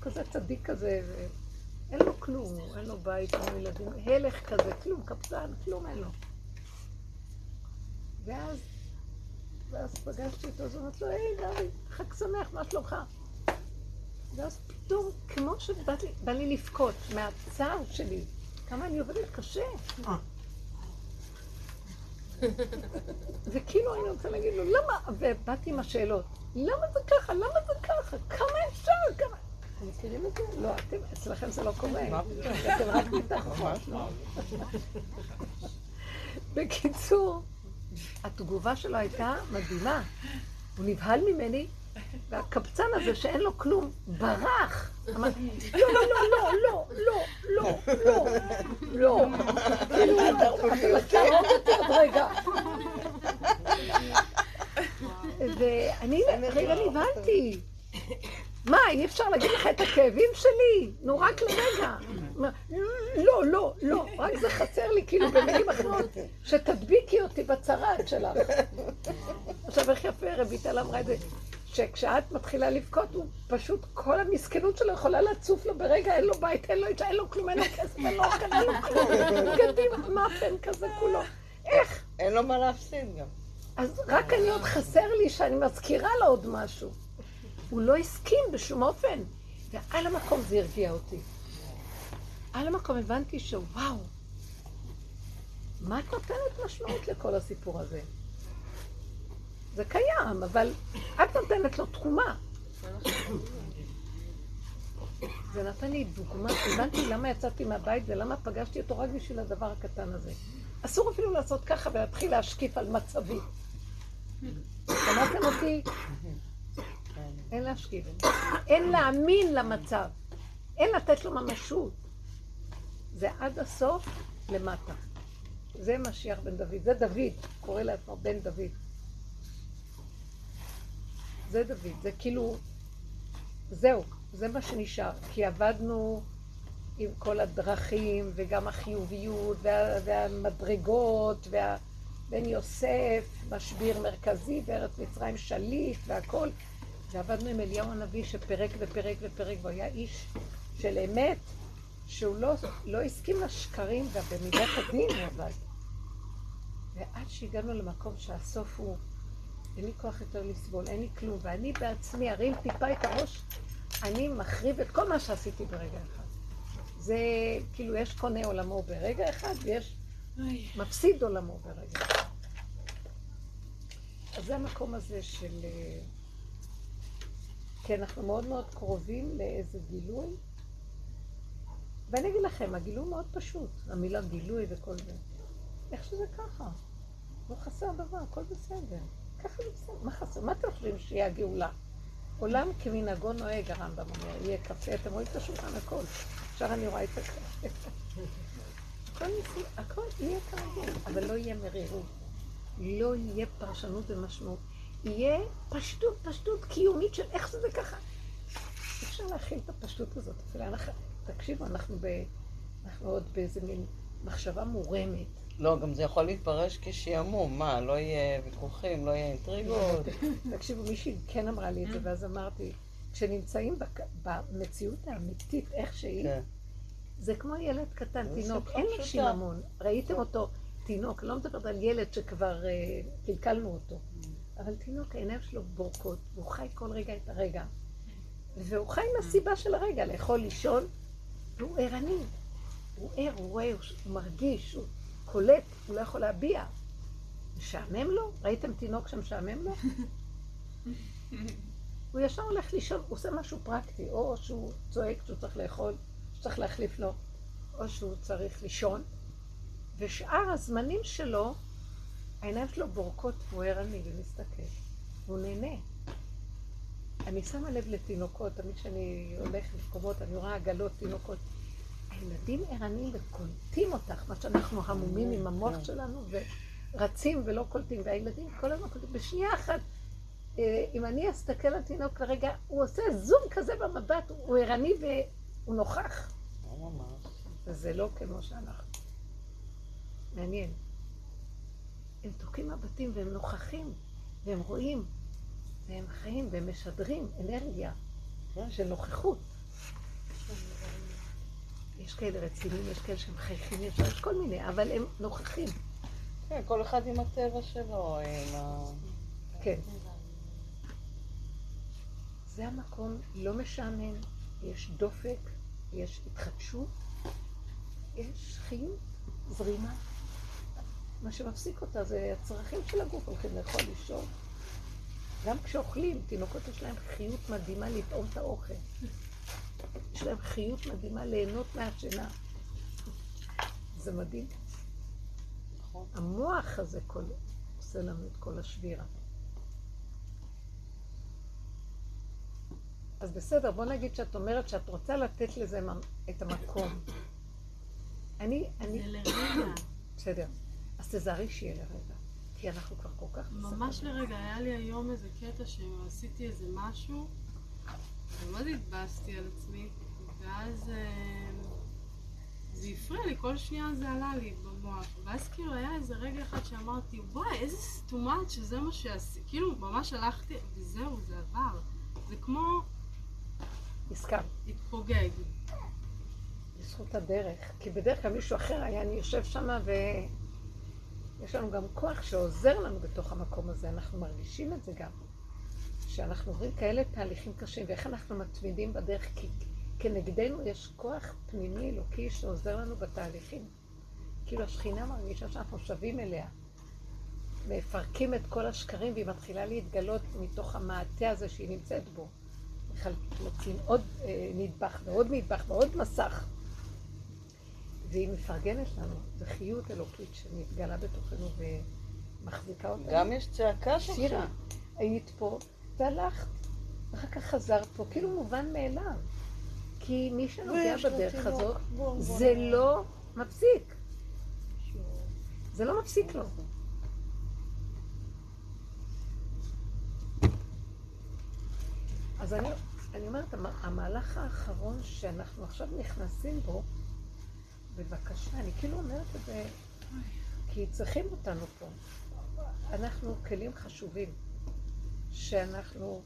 כזה צדיק כזה, ואין לו כלום, אין לו בית, אין לו ילדים, הלך כזה, כלום, קפצן, כלום אין לו. ואז, ואז פגשתי אותו, אז אמרתי לו, היי, דוד, חג שמח, מה שלומך? ואז פתאום, כמו שבא לי, לי לבכות מהצער שלי, כמה אני עובדת קשה. וכאילו אני רוצה להגיד לו, למה? ובאתי עם השאלות. למה זה ככה? למה זה ככה? כמה אפשר? כמה... אתם מכירים את זה? לא, אתם, אצלכם זה לא קורה. אתם רק מתחת. בקיצור, התגובה שלו הייתה מדהימה. הוא נבהל ממני, והקבצן הזה שאין לו כלום, ברח. אמרתי, לא, לא, לא, לא, לא, לא, לא, לא, לא. כאילו, אתה תהרוג אותי עוד רגע. ואני רגע נבהלתי. מה, אי אפשר להגיד לך את הכאבים שלי? נו, רק לרגע. לא, לא, לא, רק זה חסר לי, כאילו, במילים אחרות, שתדביקי אותי בצרעת שלך. עכשיו, איך יפה רויטל אמרה את זה, שכשאת מתחילה לבכות, הוא פשוט, כל המסכנות שלו יכולה לצוף לו ברגע, אין לו בית, אין לו אישה, אין לו כלום, אין לו כסף, אין לו אוכל, אין לו כלום, בגדים, מאפן כזה כולו. איך? אין לו מה להפסיד גם. אז רק אני עוד חסר לי שאני מזכירה לו עוד משהו. הוא לא הסכים בשום אופן. ועל המקום זה הרגיע אותי. על המקום הבנתי שוואו, מה את נותנת משמעות לכל הסיפור הזה? זה קיים, אבל את נותנת לו תחומה. זה נתן לי דוגמה, הבנתי למה יצאתי מהבית ולמה פגשתי אותו רק בשביל הדבר הקטן הזה. אסור אפילו לעשות ככה ולהתחיל להשקיף על מצבי. שמעתם אותי? אין להשקיף. אין להאמין למצב. אין לתת לו ממשות. זה עד הסוף למטה. זה משיח בן דוד. זה דוד, קורא לעצמו בן דוד. זה דוד. זה כאילו, זהו, זה מה שנשאר. כי עבדנו עם כל הדרכים, וגם החיוביות, וה, והמדרגות, וה... בן יוסף, משביר מרכזי, בארץ מצרים שליט והכל. ועבדנו עם אליהו הנביא שפירק ופרק ופרק, והוא היה איש של אמת, שהוא לא, לא הסכים לשקרים, ובמידת הדין הוא עבד. ועד שהגענו למקום שהסוף הוא, אין לי כוח יותר לסבול, אין לי כלום, ואני בעצמי ארים טיפה את הראש, אני מחריב את כל מה שעשיתי ברגע אחד. זה כאילו, יש קונה עולמו ברגע אחד, ויש מפסיד עולמו ברגע. אז זה המקום הזה של... אה, כי אנחנו מאוד מאוד קרובים לאיזה גילוי. ואני אגיד לכם, הגילוי מאוד פשוט, המילה גילוי וכל זה. איך שזה ככה? לא חסר דבר, הכל בסדר. ככה בסדר, מה חסר? מה אתם חושבים שיהיה הגאולה? עולם כמנהגו נוהג, הרמב"ם אומר, יהיה קפה, אתם רואים את השולחן הכל. עכשיו אני רואה את הקפה. הכל, ניסי, הכל יהיה כרגיל, אבל לא יהיה מרירות. לא יהיה פרשנות ומשמעות. יהיה פשטות, פשטות קיומית של איך זה ככה. אפשר להכיל את הפשטות הזאת. תקשיבו, אנחנו, ב, אנחנו עוד באיזה מין מחשבה מורמת. לא, גם זה יכול להתפרש כשעמום. מה, לא יהיה ויכוחים, לא יהיה אינטריגות? תקשיבו, מישהי כן אמרה לי את זה, ואז אמרתי, כשנמצאים במציאות האמיתית, איך שהיא, כן. זה כמו ילד קטן, תינוק, אין לו שיממון. ראיתם אותו, תינוק, לא מדברת על ילד שכבר uh, קלקלנו אותו. אבל תינוק, העיניים שלו בורקות, והוא חי כל רגע את הרגע. והוא חי עם הסיבה של הרגע, לאכול, לישון, והוא ערני. הוא ער, הוא רואה, הוא מרגיש, הוא קולט, הוא לא יכול להביע. משעמם לו? ראיתם תינוק שמשעמם לו? הוא ישר הולך לישון, הוא עושה משהו פרקטי, או שהוא צועק שהוא צריך לאכול, שצריך להחליף לו, או שהוא צריך לישון, ושאר הזמנים שלו, העיניים שלו בורקות והוא ערני ומסתכל, והוא נהנה. אני שמה לב לתינוקות, תמיד כשאני הולך למקומות, אני רואה עגלות תינוקות. הילדים ערניים וקולטים אותך, מה שאנחנו המומים עם המוח שלנו, ורצים ולא קולטים, והילדים כל הזמן קולטים. בשנייה אחת, אה, אם אני אסתכל על תינוק לרגע, הוא עושה זום כזה במבט, הוא ערני והוא נוכח. לא. וזה לא כמו שאנחנו. מעניין. הם תוקעים מבטים והם נוכחים, והם רואים, והם חיים, והם משדרים אנרגיה של נוכחות. יש כאלה רציניים, יש כאלה שהם חייכים, יש יש כל מיני, אבל הם נוכחים. כן, כל אחד עם הטבע שלו, עם ה... כן. זה המקום לא משעמם, יש דופק, יש התחדשות, יש חיות, זרימה. מה שמפסיק אותה זה הצרכים של הגוף, הולכים לאכול, לישון. גם כשאוכלים, תינוקות יש להם חיות מדהימה לטעום את האוכל. יש להם חיות מדהימה ליהנות מהשינה. זה מדהים. נכון. המוח הזה כל... עושה לנו את כל השבירה. אז בסדר, בוא נגיד שאת אומרת שאת רוצה לתת לזה את המקום. אני, אני, זה לרגע, בסדר. אז תזהרי שיהיה לרגע. כי אנחנו כבר כל כך... ממש. לרגע. היה לי היום איזה קטע שעשיתי איזה משהו, ומאוד התבאסתי על עצמי, ואז אה, זה הפריע לי, כל שנייה זה עלה לי במוח. ואז כאילו היה איזה רגע אחד שאמרתי, וואי, איזה סתומת שזה מה שעשיתי. כאילו, ממש הלכתי, וזהו, זה עבר. זה כמו הסכמת. התפוגג. בזכות הדרך. כי בדרך כלל מישהו אחר היה אני יושב שם ויש לנו גם כוח שעוזר לנו בתוך המקום הזה. אנחנו מרגישים את זה גם. שאנחנו עוברים כאלה תהליכים קשים, ואיך אנחנו מתמידים בדרך, כי כנגדנו יש כוח פנימי אלוקי שעוזר לנו בתהליכים. כאילו השכינה מרגישה שאנחנו שווים אליה. מפרקים את כל השקרים והיא מתחילה להתגלות מתוך המעטה הזה שהיא נמצאת בו. מחלקים עוד אה, נדבך ועוד נדבך ועוד מסך. והיא מפרגנת לנו, זו חיות אלוקית שמתגלה בתוכנו ומחזיקה אותנו. גם יש צעקה שלך. שירה, היית פה והלכת, ואחר כך חזרת פה, כאילו מובן מאליו. כי מי שנוגע בדרך הזאת. זה לא מפסיק. זה לא מפסיק לו. אז אני, אני אומרת, המ- המהלך האחרון שאנחנו עכשיו נכנסים בו, בבקשה, אני כאילו אומרת את זה, כי צריכים אותנו פה. אנחנו כלים חשובים, שאנחנו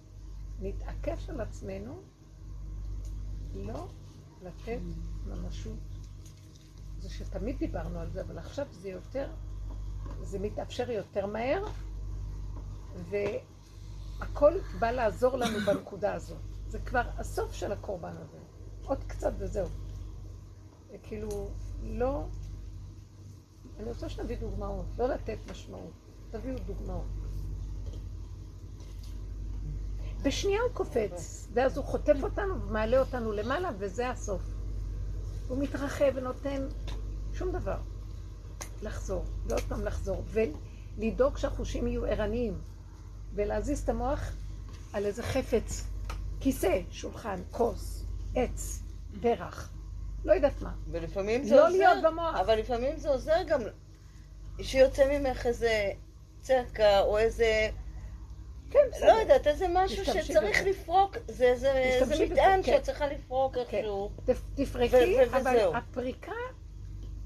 נתעקש על עצמנו לא לתת ממשות. זה שתמיד דיברנו על זה, אבל עכשיו זה יותר, זה מתאפשר יותר מהר, והכל בא לעזור לנו בנקודה הזאת. זה כבר הסוף של הקורבן הזה. עוד קצת וזהו. כאילו, לא... אני רוצה שנביא דוגמאות, לא לתת משמעות. תביאו דוגמאות. בשנייה הוא קופץ, ואז הוא חוטף אותנו ומעלה אותנו למעלה, וזה הסוף. הוא מתרחב ונותן שום דבר. לחזור, ועוד פעם לחזור, ולדאוג שהחושים יהיו ערניים, ולהזיז את המוח על איזה חפץ, כיסא, שולחן, כוס, עץ, פרח, לא יודעת מה. ולפעמים זה לא עוזר. להיות במוח. אבל לפעמים זה עוזר גם שיוצא ממך איזה צעקה או איזה... כן, בסדר. לא יודעת, איזה משהו שצריך בזה. לפרוק, זה, זה, זה בזה, מטען כן. שאת צריכה לפרוק כן. איכשהו. תפ- תפרקי, ו- ו- אבל וזהו. הפריקה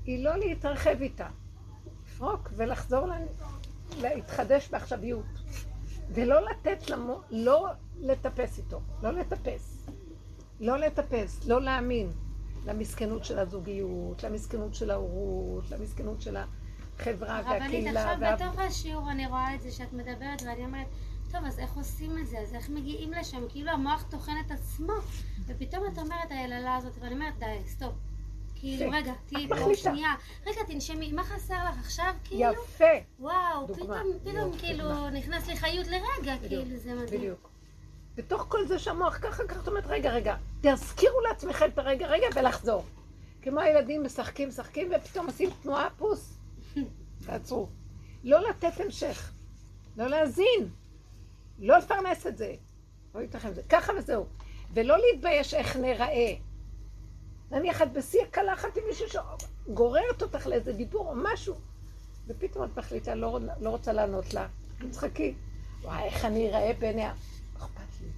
היא לא להתרחב איתה. לפרוק ולחזור לה, להתחדש בעכשוויות. ולא לתת למו... לא לטפס איתו, לא לטפס. לא לטפס, לא להאמין למסכנות של הזוגיות, למסכנות של ההורות, למסכנות של. החברה רבנית, והקהילה. עכשיו וה- בתוך השיעור אני רואה את זה שאת מדברת ואני אומרת, טוב, אז איך עושים את זה? אז איך מגיעים לשם? כאילו המוח טוחן את עצמו, ופתאום את אומרת המילה הזאת, ואני אומרת, די, stop. כאילו. רגע, תהיי פה. שנייה. רגע, תנשמי, מה חסר לך עכשיו? כאילו, יפה, וואו. פתאום, פתאום כאילו. נכנס לי חיות לרגע, כאילו, זה מדהים. בדיוק. בתוך כל זה שהמוח ככה, ככה, את אומרת, רגע, רגע, תזכירו לעצמכם את הרגע, רגע, ולחזור. כמו הילדים משחקים, משחקים, ופתאום עושים תנועה, פוס. תעצרו. לא לתת המשך. לא להאזין. לא לפרנס את זה. לא ייתכן זה. ככה וזהו. ולא להתבייש איך נראה. נניח את בשיא הקלחת עם מישהו שגוררת אותך לאיזה דיבור או משהו, ופתאום את מחליטה, לא, לא רוצה לענות לה. תצחקי. וואי, איך אני אראה בעיניה. לא אכפת לי.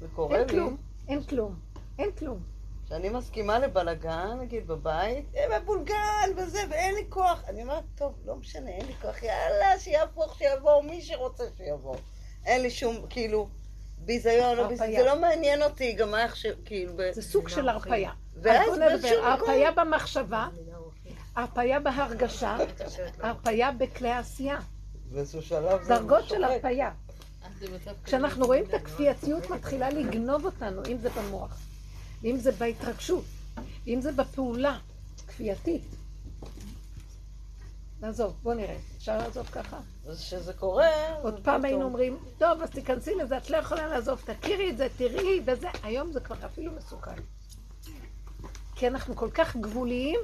זה קורה אין לי. כלום, אין כלום, אין כלום. שאני מסכימה לבלגן, נגיד בבית, אה, מבולגן וזה, ואין לי כוח. אני אומרת, טוב, לא משנה, אין לי כוח, יאללה, שיהפוך, שיבוא מי שרוצה שיבוא. אין לי שום, כאילו, ביזיון, לא ביזיון. זה לא מעניין אותי גם מה איך ש... כאילו, ב- זה סוג של הרפאיה. ואז באיזשהו מקום- הרפאיה במחשבה, הרפאיה בהרגשה, הרפאיה בכלי העשייה. באיזשהו שלב זה דרגות של שוחק. הרפאיה. כשאנחנו רואים את הכפייתיות מתחילה לגנוב אותנו, אם זה במוח, אם זה בהתרגשות, אם זה בפעולה כפייתית. נעזוב, בוא נראה. אפשר לעזוב ככה? אז כשזה קורה... עוד פעם פתאום- היינו אומרים, טוב, אז תיכנסי לזה, את לא יכולה לעזוב, תכירי את זה, תראי, וזה. היום זה כבר אפילו מסוכן. כי אנחנו כל כך גבוליים,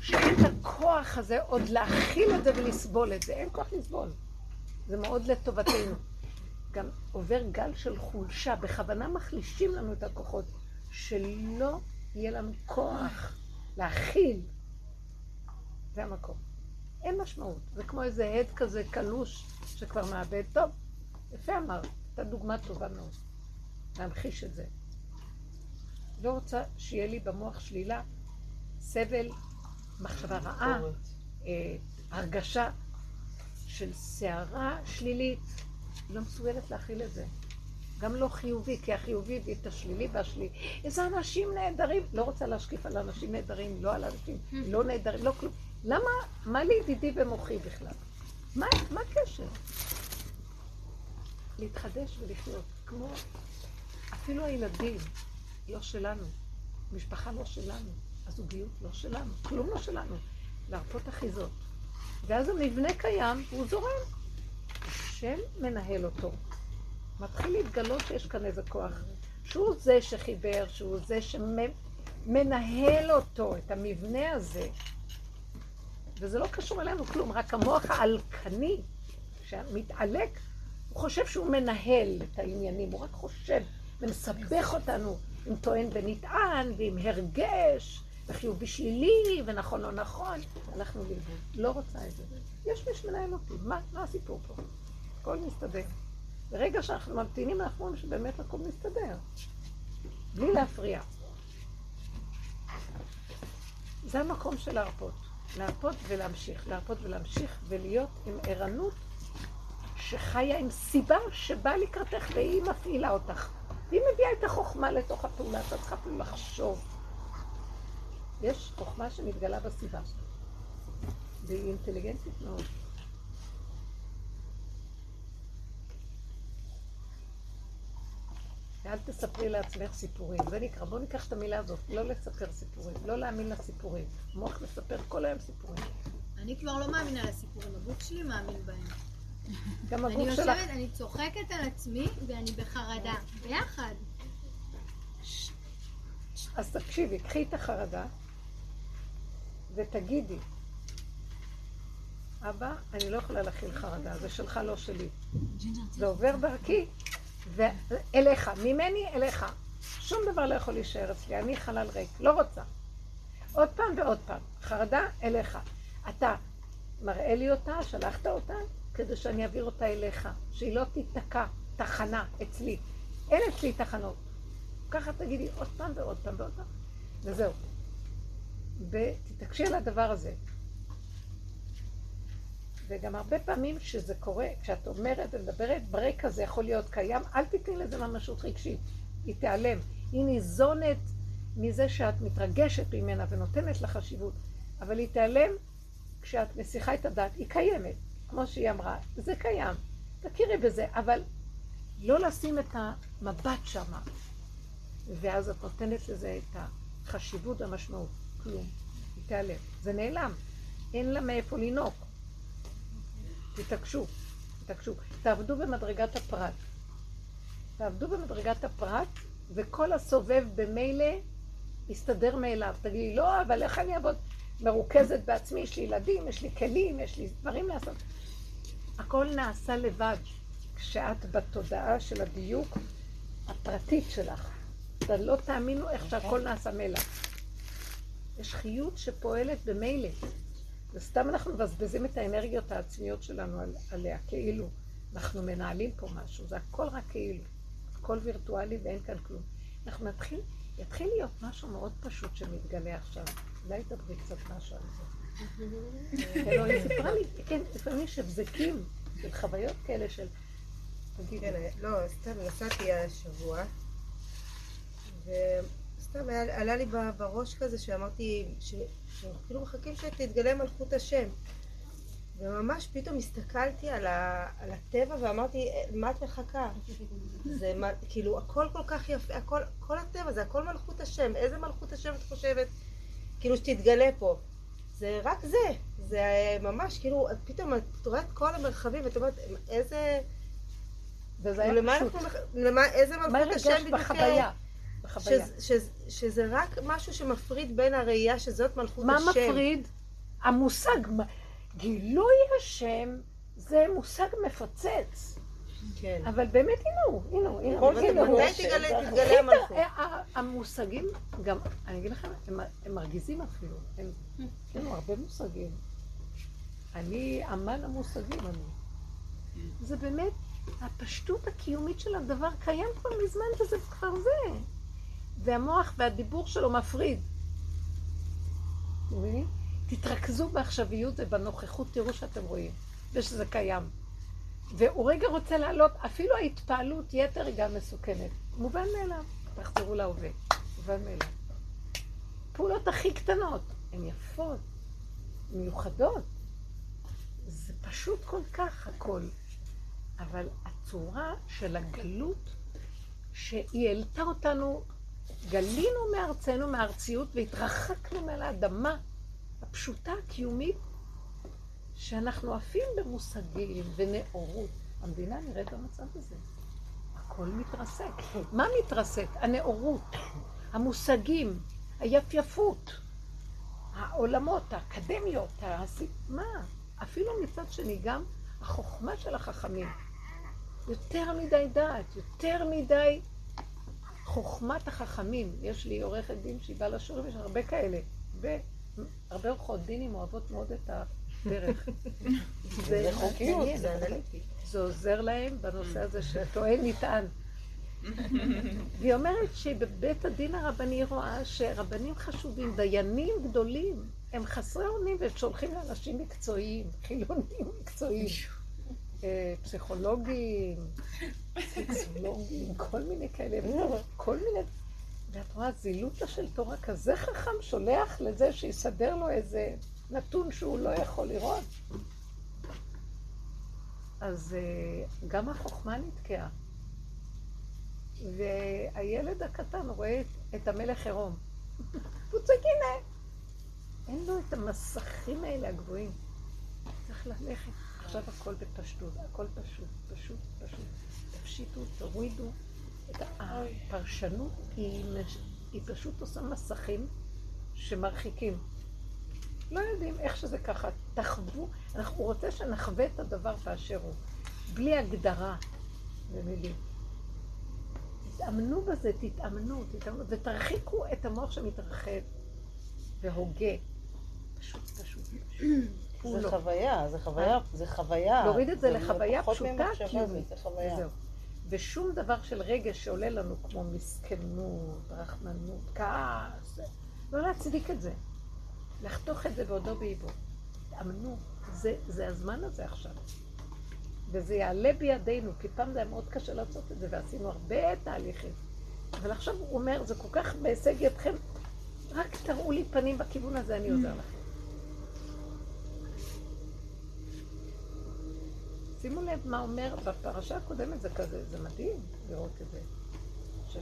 שאין את הכוח הזה עוד להכיל את זה ולסבול את זה. אין כוח לסבול. זה מאוד לטובתנו. גם עובר גל של חולשה, בכוונה מחלישים לנו את הכוחות, שלא יהיה לנו כוח להכיל. זה המקום. אין משמעות. זה כמו איזה הד כזה קלוש שכבר מאבד. טוב, יפה אמרת, הייתה דוגמה טובה מאוד. להמחיש את זה. לא רוצה שיהיה לי במוח שלילה, סבל, מחשבה רעה. אה, הרגשה של סערה שלילית. לא מסוגלת להכיל את זה. גם לא חיובי, כי החיובי הביא את השלילי והשלילי. איזה אנשים נהדרים. לא רוצה להשקיף על אנשים נהדרים, לא על אנשים לא נהדרים, לא כלום. למה, מה לידידי במוחי בכלל? מה, מה הקשר? להתחדש ולחיות, כמו אפילו הילדים לא שלנו, משפחה לא שלנו, הזוגיות לא שלנו, כלום לא שלנו. להרפות אחיזות. ואז המבנה קיים והוא זורם. השם מנהל אותו. מתחיל להתגלות שיש כאן איזה כוח, שהוא זה שחיבר, שהוא זה שמנהל אותו, את המבנה הזה. וזה לא קשור אלינו כלום, רק המוח העלקני שמתעלק, הוא חושב שהוא מנהל את העניינים, הוא רק חושב ומסבך אותנו עם טוען ונטען ועם הרגש וחיובי שלילי ונכון לא נכון. הלכנו לאיבוד. לא רוצה את זה. יש מי שמנהל אותי, מה, מה הסיפור פה? הכל מסתדר. ברגע שאנחנו ממתינים, אנחנו רואים שבאמת הכל מסתדר. בלי להפריע. זה המקום של להרפות. להרפות ולהמשיך, להרפות ולהמשיך, ולהיות עם ערנות שחיה עם סיבה שבאה לקראתך והיא מפעילה אותך. והיא מביאה את החוכמה לתוך הפעולה, אתה צריכה אפילו לחשוב. יש חוכמה שמתגלה בסיבה. והיא אינטליגנטית מאוד. ואל תספרי לעצמך סיפורים. זה נקרא, בואו ניקח את המילה הזאת, לא לספר סיפורים, לא להאמין לסיפורים. המוח מספר כל היום סיפורים. אני כבר לא מאמינה לסיפורים, הגוף שלי מאמין בהם. גם אני הגוף שלך. יושבת, אני צוחקת על עצמי ואני בחרדה. ביחד. אז תקשיבי, קחי את החרדה ותגידי, אבא, אני לא יכולה להכיל חרדה, זה שלך, לא שלי. זה עובר דרכי, ואליך, ממני אליך. שום דבר לא יכול להישאר אצלי, אני חלל ריק, לא רוצה. עוד פעם ועוד פעם, חרדה אליך. אתה מראה לי אותה, שלחת אותה, כדי שאני אעביר אותה אליך, שהיא לא תיתקע, תחנה אצלי. אין אצלי תחנות. ככה תגידי עוד פעם ועוד פעם ועוד פעם, וזהו. ותתעקשי על הדבר הזה. וגם הרבה פעמים שזה קורה, כשאת אומרת ומדברת, ברקע זה יכול להיות קיים, אל תתני לזה ממשות רגשית, היא תיעלם. היא ניזונת מזה שאת מתרגשת ממנה ונותנת לה חשיבות, אבל היא תיעלם כשאת מסיחה את הדעת, היא קיימת, כמו שהיא אמרה, זה קיים, תכירי בזה, אבל לא לשים את המבט שמה, ואז את נותנת לזה את החשיבות והמשמעות, כלום, היא תיעלם, זה נעלם, אין לה מאיפה לנהוג. תתעקשו, תתעקשו, תעבדו במדרגת הפרט, תעבדו במדרגת הפרט, וכל הסובב במילא יסתדר מאליו. תגידי, לא, אבל איך אני אעבוד? מרוכזת בעצמי, יש לי ילדים, יש לי כלים, יש לי דברים לעשות. הכל נעשה לבד כשאת בתודעה של הדיוק הפרטית שלך. אתה לא תאמינו איך שהכל נעשה מאליו. יש חיות שפועלת במילא. וסתם אנחנו מבזבזים את האנרגיות העצמיות שלנו על, עליה, כאילו. אנחנו מנהלים פה משהו, זה הכל רק כאילו. הכל וירטואלי ואין כאן כלום. אנחנו נתחיל, יתחיל להיות משהו מאוד פשוט שמתגלה עכשיו. אולי תדברי קצת משהו על זה. לא, היא סיפרה לי, כן, לפעמים יש הבזקים של חוויות כאלה של... תגידי. כן, לא, סתם נסעתי השבוע, וסתם היה- עלה לי בראש כזה שאמרתי, שכאילו מחכים שתתגלה מלכות השם. וממש פתאום הסתכלתי על, ה, על הטבע ואמרתי, "אה, מה את מחכה? זה מה, כאילו, הכל כל כך יפה, הכל, כל הטבע, זה הכל מלכות השם. איזה מלכות השם את חושבת? כאילו, שתתגלה פה. זה רק זה. זה אה, ממש, כאילו, פתאום את רואה את כל המרחבים ואת אומרת, איזה... וזה היה למה פשוט. למה, איזה מה מלכות השם הרגשת בדיוק... בחוויה? בחוויה. שזה, שזה, שזה רק משהו שמפריד בין הראייה שזאת מלכות מה השם. מפריד? המושג, מה- גילוי השם זה מושג מפוצץ. כן. אבל באמת, הנה הוא, הנה הוא, הנה הוא. כל מתי תתגלה המלכות? ה- המושגים, גם, אני אגיד לכם, הם, הם מרגיזים אפילו. הם, יש לנו הרבה מושגים. אני אמן המושגים, אני. זה באמת, הפשטות הקיומית של הדבר קיים כבר מזמן וזה כבר זה. והמוח והדיבור שלו מפריד. מבינים? תתרכזו בעכשוויות ובנוכחות, תראו שאתם רואים, ושזה קיים. והוא רגע רוצה לעלות, אפילו ההתפעלות יתר היא גם מסוכנת. מובן מאליו, תחזרו להווה. מובן מאליו. פעולות הכי קטנות, הן יפות, מיוחדות. זה פשוט כל כך הכל. אבל הצורה של הגלות, שהיא העלתה אותנו, גלינו מארצנו, מארציות, והתרחקנו מעל האדמה הפשוטה, הקיומית, שאנחנו עפים במושגים ונאורות. המדינה נראית במצב הזה. הכל מתרסק. מה מתרסק? הנאורות, המושגים, היפייפות, העולמות, האקדמיות, הס... מה? אפילו מצד שני גם החוכמה של החכמים. יותר מדי דעת, יותר מדי חוכמת החכמים. יש לי עורכת דין שהיא באה לשיעורים, יש הרבה כאלה. והרבה עורכות דינים אוהבות מאוד את הדרך. זה חוקיות, זה אנליטי. זה עוזר להם בנושא הזה של טוען נטען. והיא אומרת שבבית הדין הרבני היא רואה שרבנים חשובים, דיינים גדולים, הם חסרי אונים והם שולחים לאנשים מקצועיים, חילונים מקצועיים, אה, פסיכולוגים, סוציולוגים, כל מיני כאלה, כל מיני... ואת רואה, זילותא של תורה כזה חכם שולח לזה שיסדר לו איזה נתון שהוא לא יכול לראות. אז אה, גם החוכמה נתקעה. והילד הקטן רואה את המלך עירום. הוא צועק, הנה! אין לו את המסכים האלה הגבוהים. צריך ללכת. עכשיו הכל בפשטות, הכל פשוט, פשוט, פשוט. תפשיטו, תורידו. הפרשנות היא, היא פשוט עושה מסכים שמרחיקים. לא יודעים איך שזה ככה. תחוו, הוא רוצה שנחווה את הדבר באשר הוא, בלי הגדרה במילים. תתאמנו בזה, תתאמנו, תתאמנו, ותרחיקו את המוח שמתרחב והוגה. פשוט, פשוט, פשוט. הוא זה לא. חוויה, זה חוויה, זה חוויה. להוריד את זה לא לחוויה פשוטה, קיומית. זה. וזהו. ושום דבר של רגש שעולה לנו כמו מסכנות, רחמנות, כעס, לא להצדיק את זה. לחתוך את זה בעודו באיבו. תאמנו, זה, זה הזמן הזה עכשיו. וזה יעלה בידינו, כי פעם זה היה מאוד קשה לעשות את זה, ועשינו הרבה תהליכים. אבל עכשיו הוא אומר, זה כל כך בהישג ידכם, רק תראו לי פנים בכיוון הזה, אני עוזר לכם. שימו לב מה אומר, בפרשה הקודמת זה כזה, זה מדהים לראות את זה.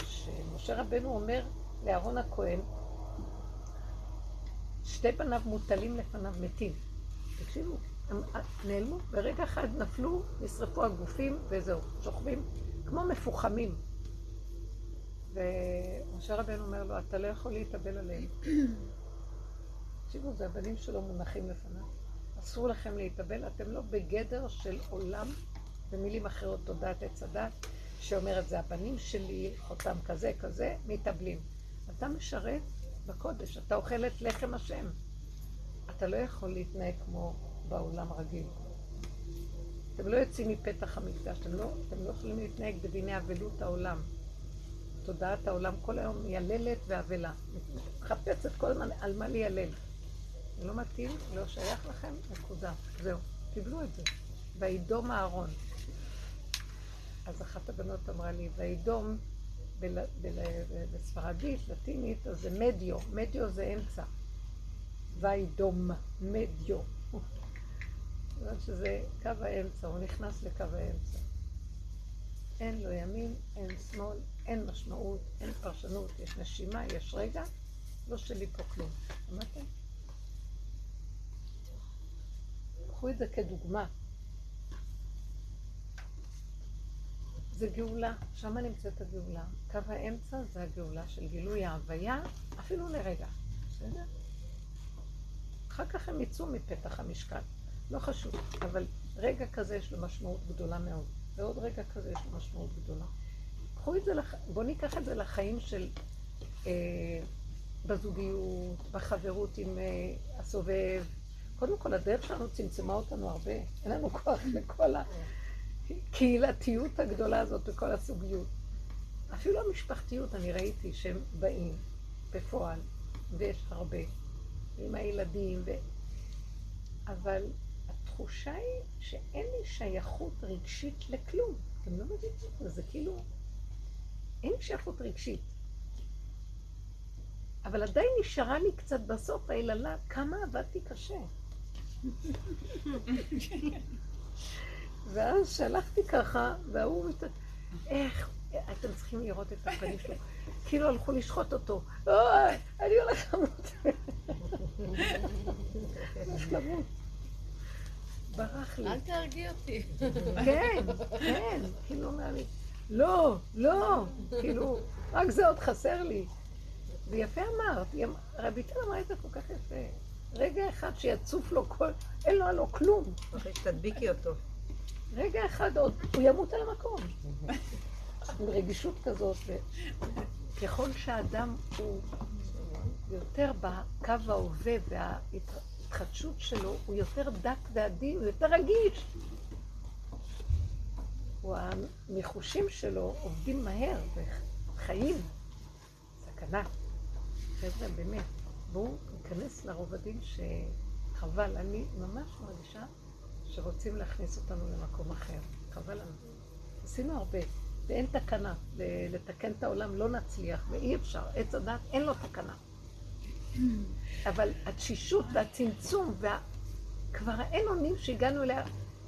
שמשה רבנו אומר לאהרון הכהן, שתי בניו מוטלים לפניו מתים. תקשיבו, הם נעלמו, ברגע אחד נפלו, נשרפו הגופים וזהו, שוכבים כמו מפוחמים. ומשה רבנו אומר לו, אתה לא יכול להתאבל עליהם. תקשיבו, זה הבנים שלו מונחים לפניו. אסור לכם להתאבל, אתם לא בגדר של עולם, במילים אחרות, תודעת עץ הדת, שאומרת, זה הבנים שלי, חותם כזה, כזה, מתאבלים. אתה משרת בקודש, אתה אוכל את לחם השם. אתה לא יכול להתנהג כמו בעולם רגיל. אתם לא יוצאים מפתח המקדש, אתם לא, אתם לא יכולים להתנהג בדיני אבלות העולם. תודעת העולם כל היום מייללת ואבלה. מחפשת כל הזמן על מה לילל. זה לא מתאים, לא שייך לכם, נקודה. זהו, קיבלו את זה. וידום אהרון. אז אחת הבנות אמרה לי, וידום בל, בל, בספרדית, לטינית, אז זה מדיו, מדיו זה אמצע. וידום, מדיו. זאת שזה קו האמצע, הוא נכנס לקו האמצע. אין לו ימין, אין שמאל, אין משמעות, אין פרשנות, יש נשימה, יש רגע, לא שלי פה כלום. שמעתם? קחו את זה כדוגמה. זה גאולה, שם נמצאת הגאולה. קו האמצע זה הגאולה של גילוי ההוויה, אפילו לרגע. בסדר? אחר כך הם יצאו מפתח המשקל. לא חשוב, אבל רגע כזה יש לו משמעות גדולה מאוד, ועוד רגע כזה יש לו משמעות גדולה. קחו את זה, לח... בואו ניקח את זה לחיים של... אה, בזוגיות, בחברות עם אה, הסובב. קודם כל, הדרך שלנו צמצמה אותנו הרבה. אין לנו כוח לכל הקהילתיות הגדולה הזאת וכל הסוגיות. אפילו המשפחתיות, אני ראיתי שהם באים בפועל, ויש הרבה, עם הילדים, ו... אבל התחושה היא שאין לי שייכות רגשית לכלום. אתם לא מבינים את זה, זה כאילו... אין שייכות רגשית. אבל עדיין נשארה לי קצת בסוף היללה, כמה עבדתי קשה. ואז שלחתי ככה, והוא מת... איך, אתם צריכים לראות את הפנים שלו. כאילו הלכו לשחוט אותו. אוי, אני הולך למות. הולך למות. ברח לי. אל תרגיע אותי. כן, כן, כאילו אומר לי, לא, לא, כאילו, רק זה עוד חסר לי. ויפה אמרת, רבי תל אמרה את זה כל כך יפה. רגע אחד שיצוף לו כל, אין לו הלא כלום. אחרי שתדביקי אותו. רגע אחד עוד, הוא ימות על המקום. עם רגישות כזאת. ככל שהאדם הוא יותר בקו ההווה וההתחדשות שלו, הוא יותר דק ועדין, הוא יותר רגיש. הניחושים שלו עובדים מהר וחיים. סכנה. חבר'ה, באמת, בואו ניכנס לרובדים שחבל. אני ממש מרגישה שרוצים להכניס אותנו למקום אחר. חבל לנו. עשינו הרבה, ואין תקנה. לתקן את העולם לא נצליח, ואי אפשר. עץ הדת אין לו תקנה. אבל התשישות והצמצום, וה... כבר אין אונים שהגענו אליה,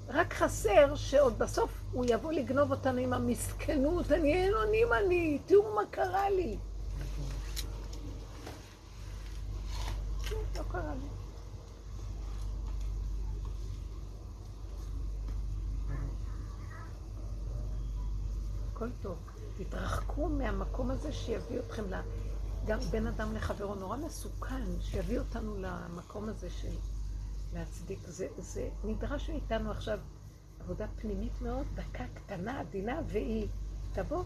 רק חסר שעוד בסוף הוא יבוא לגנוב אותנו עם המסכנות, אני אין אונים אני, תראו מה קרה לי. לא קרה לי. הכל טוב. תתרחקו מהמקום הזה שיביא אתכם ל... גם בין אדם לחברו נורא מסוכן, שיביא אותנו למקום הזה של להצדיק. זה, זה נדרש מאיתנו עכשיו עבודה פנימית מאוד, דקה קטנה, עדינה, והיא תבוא.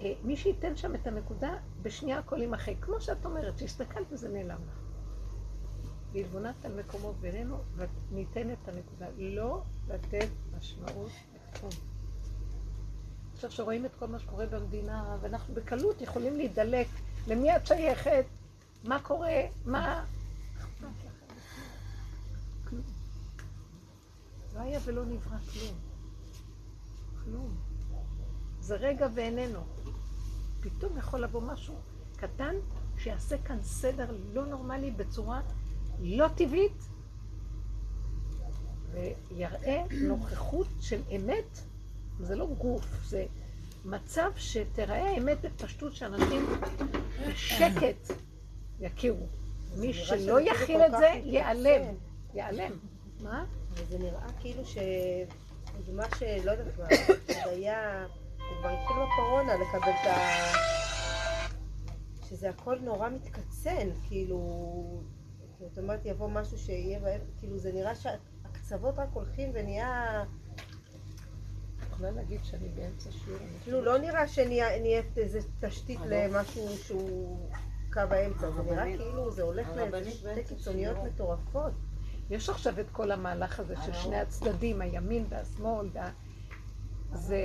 אה, מי שייתן שם את הנקודה, בשנייה הכל יימחק. כמו שאת אומרת, שהסתכלת וזה נעלם לך. והתבוננת על מקומות בינינו, וניתן את הנקודה. לא לתת משמעות לכלום. עכשיו שרואים את כל מה שקורה במדינה, ואנחנו בקלות יכולים להידלק. למי את שייכת? מה קורה? מה... לא היה ולא נברא כלום. כלום. זה רגע ואיננו. פתאום יכול לבוא משהו קטן שיעשה כאן סדר לא נורמלי בצורה לא טבעית, ויראה נוכחות של אמת, זה לא גוף, זה מצב שתראה האמת בפשטות שאנשים בשקט יכירו. מי שלא כאילו יכיל את זה. ייעלם. ייעלם. מה? וזה נראה כאילו ש... זה מה שלא יודעת מה, זה היה... זה כבר התחיל בקורונה לקבל את ה... שזה הכל נורא מתקצן, כאילו... זאת אומרת, יבוא משהו שיהיה בהם, כאילו זה נראה שהקצוות רק הולכים ונהיה... יכולה להגיד שאני באמצע שיעור. כאילו לא נראה שנהיית איזה תשתית למשהו שהוא קו האמצע, זה נראה כאילו זה הולך לאיזה הרבנית שתי באמצע קיצוניות. מטורפות. יש עכשיו את כל המהלך הזה של שני הצדדים, הימין והשמאל, וה... זה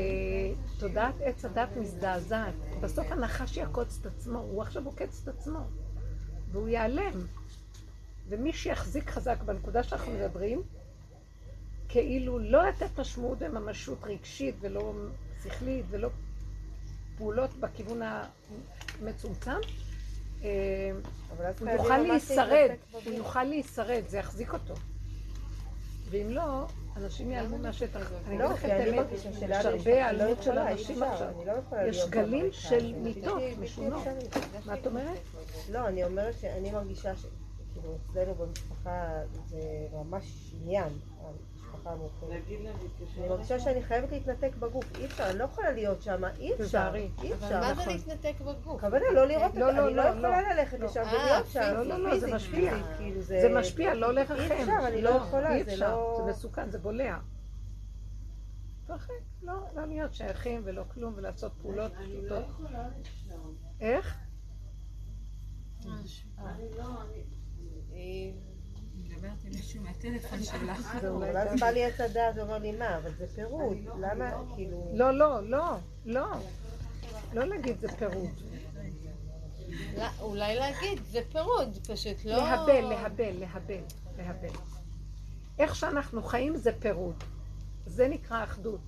תודעת עץ הדת מזדעזעת. בסוף הנחש יעקוץ את עצמו, הוא עכשיו עוקץ את עצמו, והוא ייעלם. ומי שיחזיק חזק בנקודה שאנחנו מדברים, כאילו לא לתת משמעות וממשות רגשית ולא שכלית ולא פעולות בכיוון המצומצם, אה, הוא יוכל להישרד, הוא. יוכל להישרד, זה יחזיק אותו. ואם לא, אנשים ייעלמו מהשטח. אני לא, אגיד לכם כי את האמת, יש הרבה לא היעלמות של אנשים עכשיו. לא יש גלים של הזה. מיתות בלתי- בלתי משונות. אפשרי. מה את אומרת? לא, אני אומרת שאני מרגישה שכאילו אצלנו במשפחה זה ממש עניין, המשפחה המורחבת. אני מרגישה שאני חייבת להתנתק בגוף, אי אפשר, אני לא יכולה להיות שם, אי אפשר. אי אבל אפשר. מה זה נכון. להתנתק בגוף? הכוונה לא לראות את לא, זה, לא, אני לא לא, יכולה ללכת לא. לשם אה, ולהיות שם. לא, לא, לא, זה משפיע. כאילו זה משפיע, לא לרחם. אי אפשר, אני לא יכולה, אי זה אפשר, לא... זה מסוכן, זה בולע. תרחק, לא, לא להיות שייכים ולא כלום ולעשות פעולות פשוטות. איך? היא- מדברת עם מישהו מהטלפון שלך. זה אולי אבל אז גם- בא לי עץ הדעת ואומר לי, מה, אבל זה פירוד, למה, כאילו... לא, לא, לא, לא. לא להגיד זה פירוד. לא, אולי להגיד, זה פירוד, פשוט לא... להבל, להבל, להבל, להבל. איך שאנחנו חיים זה פירוד. זה נקרא אחדות.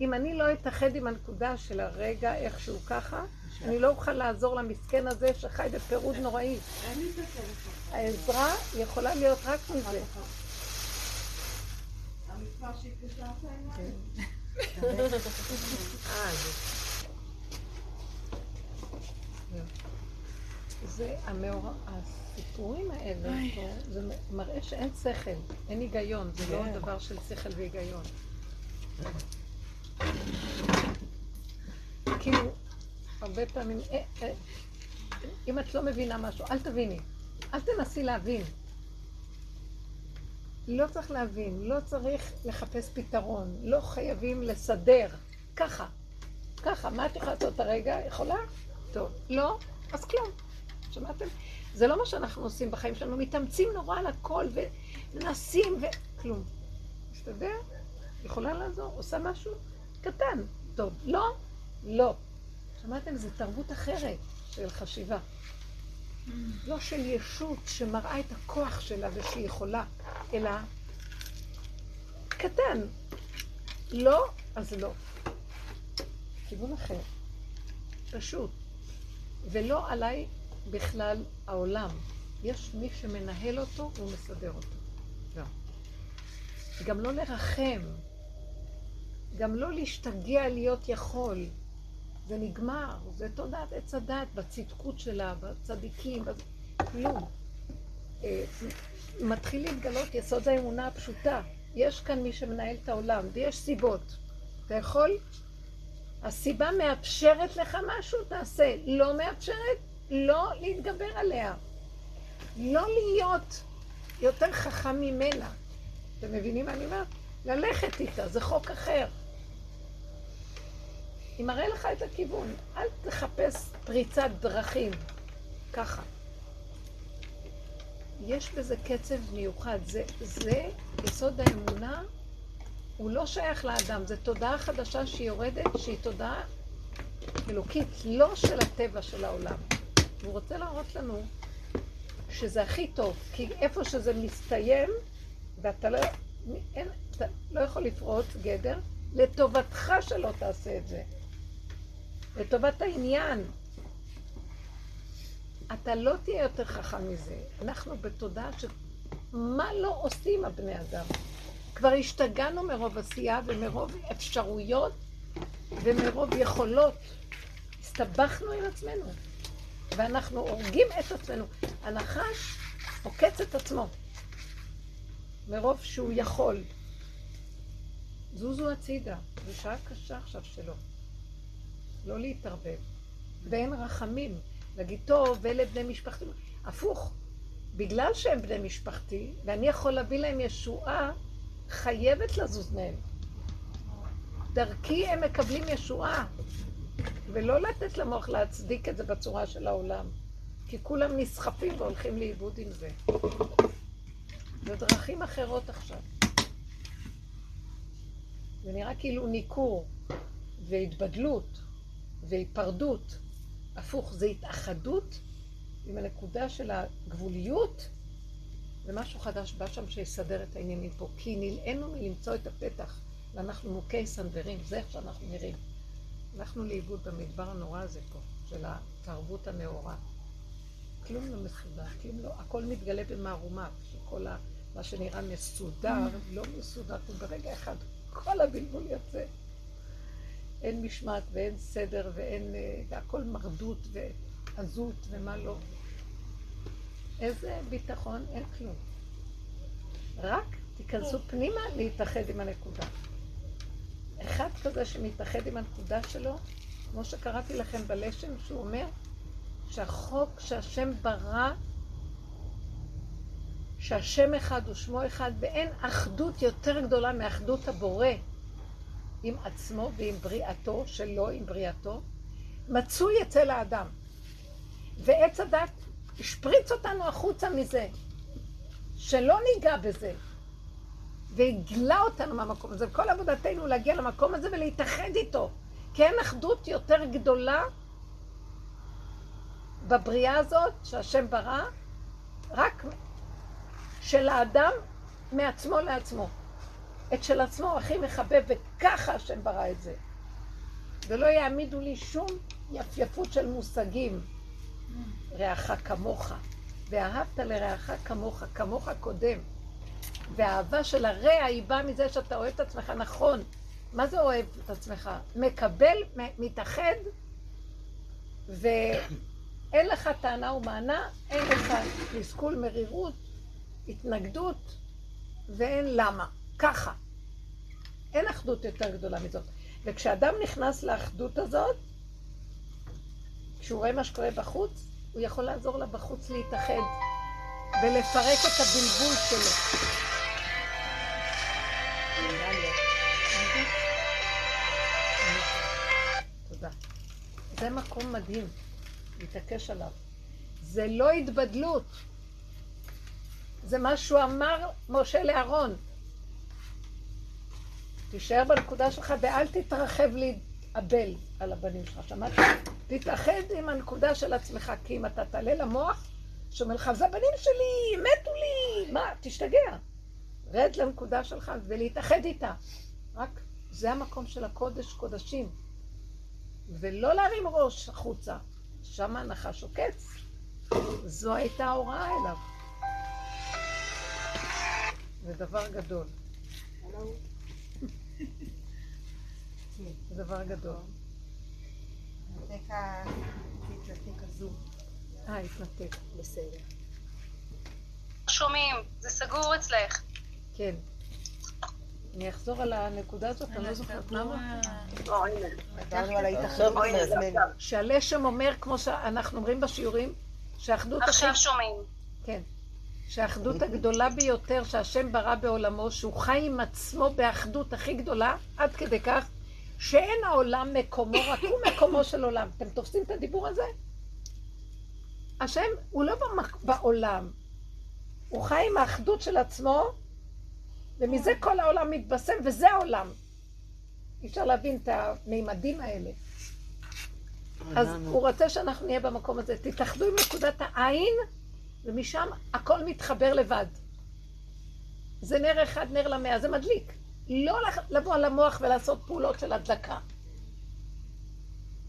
אם אני לא אתאחד עם הנקודה של הרגע איכשהו ככה, אני לא אוכל לעזור למסכן הזה שחי בפירוד נוראי. העזרה יכולה להיות רק מזה. אה, זה- המאור... הסיפורים האלה, זה מראה שאין שכל, אין היגיון, זה לא דבר של שכל והיגיון. כאילו, הרבה פעמים, אה, אה, אם את לא מבינה משהו, אל תביני, אל תנסי להבין. לא צריך להבין, לא צריך לחפש פתרון, לא חייבים לסדר, ככה, ככה, מה את יכולה לעשות הרגע? יכולה? טוב. לא? אז כלום. שמעתם? זה לא מה שאנחנו עושים בחיים שלנו, מתאמצים נורא על הכל ומנסים וכלום. מסתדר? יכולה לעזור? עושה משהו? קטן. טוב. לא? לא. שמעתם? זו תרבות אחרת של חשיבה. לא של ישות שמראה את הכוח שלה ושהיא יכולה, אלא קטן. לא, אז לא. כיוון אחר. פשוט. ולא עליי בכלל העולם. יש מי שמנהל אותו ומסדר אותו. לא. גם לא לרחם. גם לא להשתגע להיות יכול. זה נגמר, זה תודעת עץ הדת, בצדקות שלה, בצדיקים, בצ... כלום. אה, מתחיל להתגלות יסוד האמונה הפשוטה. יש כאן מי שמנהל את העולם, ויש סיבות. אתה יכול? הסיבה מאפשרת לך משהו, תעשה. לא מאפשרת, לא להתגבר עליה. לא להיות יותר חכם ממנה. אתם מבינים מה אני אומרת? ללכת איתה, זה חוק אחר. היא מראה לך את הכיוון, אל תחפש פריצת דרכים. ככה. יש בזה קצב מיוחד. זה, זה יסוד האמונה, הוא לא שייך לאדם, זו תודעה חדשה שהיא יורדת, שהיא תודעה אלוקית, לא של הטבע של העולם. הוא רוצה להראות לנו שזה הכי טוב, כי איפה שזה מסתיים, ואתה לא, אין, אתה לא יכול לפרוץ גדר, לטובתך שלא תעשה את זה. לטובת העניין. אתה לא תהיה יותר חכם מזה. אנחנו בתודעה מה לא עושים הבני אדם? כבר השתגענו מרוב עשייה ומרוב אפשרויות ומרוב יכולות. הסתבכנו עם עצמנו, ואנחנו הורגים את עצמנו. הנחש עוקץ את עצמו, מרוב שהוא יכול. זוזו הצידה, זו שעה קשה עכשיו שלו. לא להתערבב. ואין רחמים. להגיד, טוב, אלה בני משפחתי. הפוך, בגלל שהם בני משפחתי, ואני יכול להביא להם ישועה, חייבת לזוז מהם. דרכי הם מקבלים ישועה, ולא לתת למוח להצדיק את זה בצורה של העולם. כי כולם נסחפים והולכים לאיבוד עם זה. זה דרכים אחרות עכשיו. זה נראה כאילו ניכור והתבדלות והיפרדות. הפוך, זה התאחדות עם הנקודה של הגבוליות, ומשהו חדש בא שם שיסדר את העניינים פה. כי נלאינו מלמצוא את הפתח, ואנחנו מוכי סנוורים, זה איך שאנחנו נראים. הלכנו לאיבוד במדבר הנורא הזה פה, של התרבות הנאורה. כלום לא מסודר, כלום לא, הכל מתגלה במערומה, שכל ה, מה שנראה מסודר, לא מסודר, וברגע אחד כל הבלבול יוצא. אין משמעת ואין סדר ואין, אה, והכל מרדות ועזות ומה לא. איזה ביטחון, אין כלום. רק תיכנסו פנימה להתאחד עם הנקודה. אחד כזה שמתאחד עם הנקודה שלו, כמו שקראתי לכם בלשם, שהוא אומר שהחוק שהשם ברא, שהשם אחד ושמו אחד, ואין אחדות יותר גדולה מאחדות הבורא עם עצמו ועם בריאתו, שלו עם בריאתו, מצוי אצל האדם. ועץ הדת השפריץ אותנו החוצה מזה, שלא ניגע בזה, והגלה אותנו מהמקום הזה. וכל עבודתנו להגיע למקום הזה ולהתאחד איתו. כי אין אחדות יותר גדולה בבריאה הזאת שהשם ברא, רק של האדם מעצמו לעצמו. את של עצמו הכי מחבב, וככה השם ברא את זה. ולא יעמידו לי שום יפייפות של מושגים. רעך כמוך, ואהבת לרעך כמוך, כמוך קודם. והאהבה של הרע היא באה מזה שאתה אוהב את עצמך נכון. מה זה אוהב את עצמך? מקבל, מתאחד, ואין לך טענה ומענה, אין לך תסכול, מרירות, התנגדות, ואין למה. ככה. אין אחדות יותר גדולה מזאת. וכשאדם נכנס לאחדות הזאת, כשהוא רואה מה שקורה בחוץ, הוא יכול לעזור לה בחוץ להתאחד ולפרק את הבלבול שלו. תודה. זה מקום מדהים, להתעקש עליו. זה לא התבדלות. זה מה שהוא אמר משה לאהרון. תישאר בנקודה שלך ואל תתרחב להתאבל על הבנים שלך. שמעת? תתאחד עם הנקודה של עצמך, כי אם אתה תעלה למוח, שאומר לך, זה הבנים שלי, מתו לי, מה, תשתגע. רד לנקודה שלך ולהתאחד איתה. רק זה המקום של הקודש קודשים. ולא להרים ראש החוצה. שם הנחש עוקץ. זו הייתה ההוראה אליו. זה דבר גדול. זה דבר גדול. התנתק הזום. אה, התנתק. בסדר. שומעים, זה סגור אצלך. כן. אני אחזור על הנקודה הזאת, אני לא זוכרת מה אמרת. דיברנו על ההתאחדות עם עצמנו. שהלשם אומר, כמו שאנחנו אומרים בשיעורים, שהאחדות הכי... עכשיו שומעים. כן. שהאחדות הגדולה ביותר שהשם ברא בעולמו, שהוא חי עם עצמו באחדות הכי גדולה, עד כדי כך, שאין העולם מקומו, רק הוא מקומו של עולם. אתם תופסים את הדיבור הזה? השם הוא לא במק... בעולם, הוא חי עם האחדות של עצמו, ומזה כל העולם מתבשם, וזה העולם. אי אפשר להבין את המימדים האלה. אז הוא רוצה שאנחנו נהיה במקום הזה. תתאחדו עם נקודת העין, ומשם הכל מתחבר לבד. זה נר אחד, נר למאה, זה מדליק. לא לבוא על המוח ולעשות פעולות של הדלקה.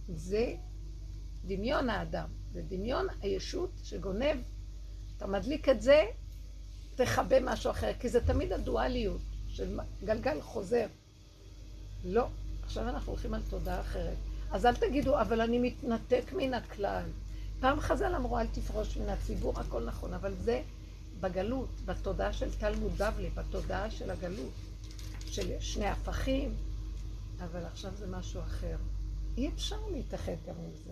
זה דמיון האדם, זה דמיון הישות שגונב. אתה מדליק את זה, תכבה משהו אחר, כי זה תמיד הדואליות של גלגל חוזר. לא, עכשיו אנחנו הולכים על תודעה אחרת. אז אל תגידו, אבל אני מתנתק מן הכלל. פעם חז"ל אמרו, אל תפרוש מן הציבור, הכל נכון, אבל זה בגלות, בתודעה של תלמוד בבלי, בתודעה של הגלות, של שני הפכים, אבל עכשיו זה משהו אחר. אי אפשר להתאחד גם עם זה.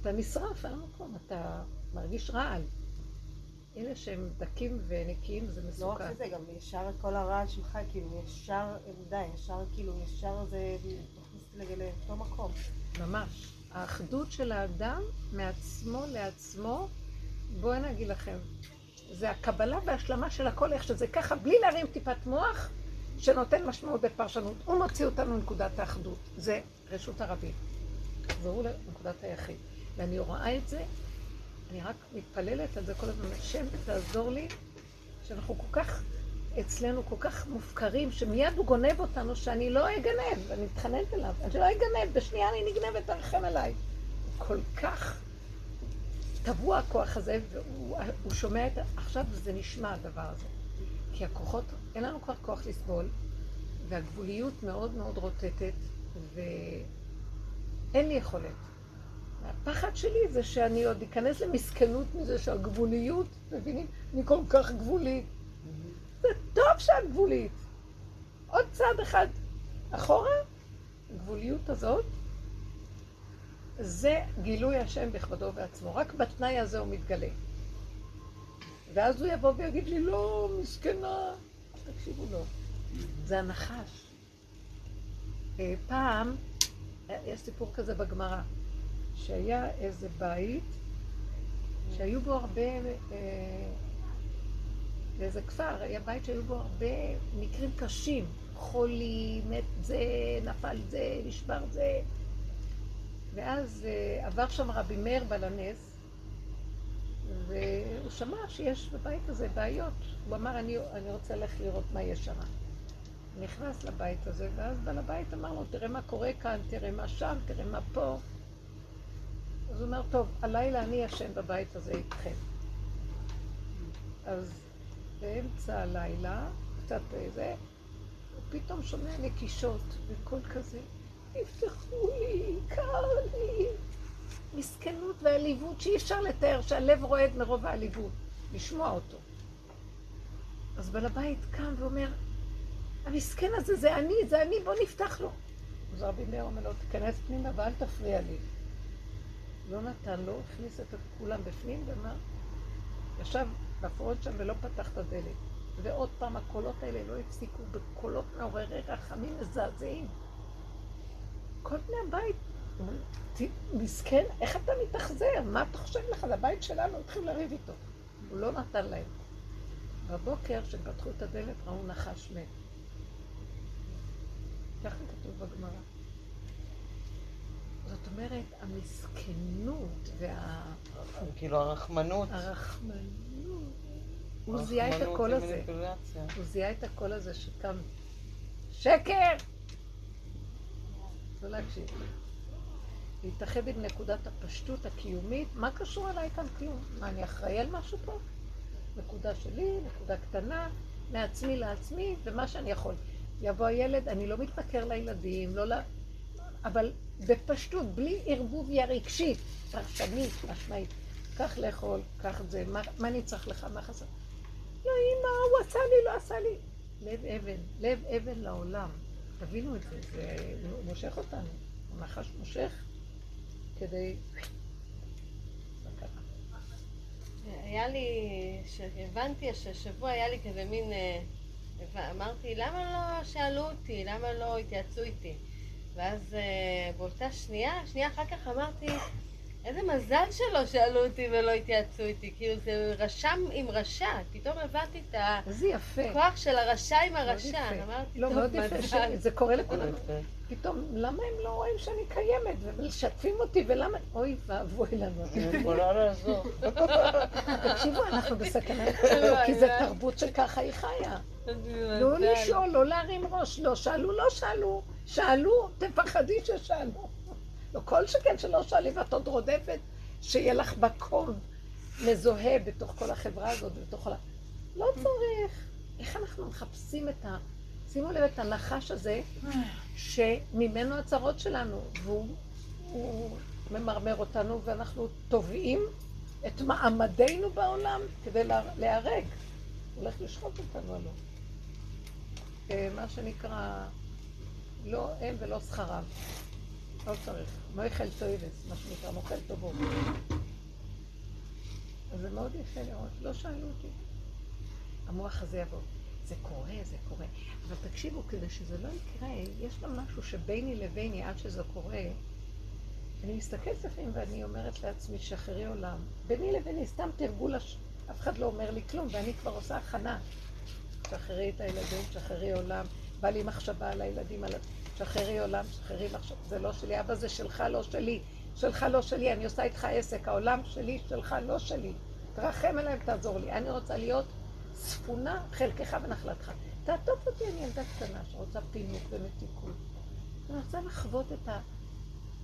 אתה נשרף על המקום, אתה מרגיש רעל. אלה שהם דקים ונקיים זה מסוכן. לא רק זה, גם ישר כל הרעל שלך, כאילו, ישר, די, ישר, כאילו, ישר זה מכניס לאותו מקום. ממש. האחדות של האדם מעצמו לעצמו, בואי אני אגיד לכם, זה הקבלה והשלמה של הכל, איך שזה ככה, בלי להרים טיפת מוח, שנותן משמעות בפרשנות. הוא מוציא אותנו מנקודת האחדות. זה רשות הרבים. תחזרו לנקודת היחיד. ואני רואה את זה, אני רק מתפללת על זה כל הזמן. השם, תעזור לי, שאנחנו כל כך, אצלנו כל כך מופקרים, שמיד הוא גונב אותנו, שאני לא אגנב, אני מתחננת אליו, אני לא אגנב, בשנייה אני נגנבת, תרחם עליי. כל כך טבוע הכוח הזה, והוא שומע את... עכשיו זה נשמע הדבר הזה. כי הכוחות, אין לנו כבר כוח לסבול, והגבוליות מאוד מאוד רוטטת, ואין לי יכולת. הפחד שלי זה שאני עוד אכנס למסכנות מזה שהגבוליות, מבינים? אני כל כך גבולית. טוב שאת גבולית. עוד צעד אחד אחורה, הגבוליות הזאת, זה גילוי השם בכבודו ועצמו. רק בתנאי הזה הוא מתגלה. ואז הוא יבוא ויגיד לי, לא, מסכנה. תקשיבו לו, זה הנחש. אה, פעם, אה, יש סיפור כזה בגמרא, שהיה איזה בית שהיו בו הרבה, אה, באיזה כפר, היה בית שהיו בו הרבה מקרים קשים. חולי, מת זה, נפל זה, נשבר זה. ואז עבר שם רבי מאיר בלנס, והוא שמע שיש בבית הזה בעיות. הוא אמר, אני, אני רוצה ללכת לראות מה יש שם. נכנס לבית הזה, ואז בעל הבית אמר לו, תראה מה קורה כאן, תראה מה שם, תראה מה פה. אז הוא אומר, טוב, הלילה אני ישן בבית הזה איתכם. אז באמצע הלילה, קצת זה, הוא פתאום שומע נקישות וקול כזה, יפתחו לי, קר לי. מסכנות ועליבות שאי אפשר לתאר, שהלב רועד מרוב העליבות, לשמוע אותו. אז בעל הבית קם ואומר, המסכן הזה זה אני, זה אני, בוא נפתח לו. אז רבי מאיר אומר לו, תיכנס פנימה ואל תפריע לי. לא נתן לו, הכניס את כולם בפנים ואמר, ישב בפרוד שם ולא פתח את הדלת. ועוד פעם הקולות האלה לא הפסיקו בקולות מעוררי רחמים מזעזעים. כל בני הבית מסכן, איך אתה מתאכזר? מה אתה חושב לך? זה הבית שלנו, התחילו לריב איתו. הוא לא נתן להם. בבוקר, כשהם פתחו את הדלת, ראו נחש מת. ככה כתוב בגמרא. זאת אומרת, המסכנות וה... כאילו הרחמנות. הרחמנות. הוא זיהה את הקול הזה. הוא זיהה את הקול הזה שקם. שקר! לא להקשיב. להתאחד עם נקודת הפשטות הקיומית, מה קשור אליי כאן כלום? מה, אני אחראי על משהו פה? נקודה שלי, נקודה קטנה, מעצמי לעצמי, ומה שאני יכול. יבוא הילד, אני לא מתנכר לילדים, לא ל... אבל בפשטות, בלי ערבוביה רגשית, פרשנית, משמעית. קח לאכול, קח את זה, מה, מה אני צריך לך, מה חסר? לא, אמא, הוא עשה לי, לא עשה לי. לב אבן, לב אבן לעולם. תבינו את זה, זה מושך אותנו. הנחש מושך כדי... היה לי, שהבנתי שהשבוע היה לי כזה מין, אה, אמרתי, למה לא שאלו אותי? למה לא התייעצו איתי? ואז אה, באותה שנייה, שנייה אחר כך אמרתי, איזה מזל שלא שאלו אותי ולא התייעצו איתי. כאילו זה רשם עם רשע. פתאום הבנתי את הכוח של הרשע עם הרשע. אמרתי, לא, מאוד יפה, זה קורה לכולם. פתאום, למה הם לא רואים שאני קיימת, ומשתפים אותי, ולמה... אוי ואבוי לנו. אני יכולה לעזור. תקשיבו, אנחנו בסכנה, כי זו תרבות שככה היא חיה. לא לשאול, לא להרים ראש, לא שאלו, לא שאלו. שאלו, תפחדי ששאלו. לא כל שכן שלא שואלים ואת עוד רודפת, שיהיה לך מקום מזוהה בתוך כל החברה הזאת, בתוך כל ה... לא צריך. איך אנחנו מחפשים את ה... שימו לב את הנחש הזה, שממנו הצרות שלנו, והוא הוא ממרמר אותנו, ואנחנו תובעים את מעמדנו בעולם כדי לה- להיהרג. הולך לשחוט אותנו הלוא. אה, מה שנקרא, לא הם ולא שכרם. לא צריך. מויכל טויבס, מה שנקרא, מוכל טובו. אז זה מאוד יפה לראות. לא שאלו אותי. המוח הזה יבוא. זה קורה, זה קורה. אבל תקשיבו, כדי שזה לא יקרה, יש גם משהו שביני לביני, עד שזה קורה, אני מסתכלת לפעמים ואני אומרת לעצמי, שחררי עולם. ביני לביני, סתם תרגול, הש... אף אחד לא אומר לי כלום, ואני כבר עושה הכנה. שחררי את הילדים, שחררי עולם. בא לי מחשבה על הילדים, על... שחררי עולם, שחררי מחשבה. זה לא שלי, אבא זה שלך, לא שלי. שלך, לא שלי, אני עושה איתך עסק. העולם שלי, שלך, לא שלי. תרחם עליי ותעזור לי. אני רוצה להיות צפונה חלקך ונחלתך. תעטוף אותי, אני ילדה קטנה שרוצה פינוק ומתיקות. אני רוצה לחוות את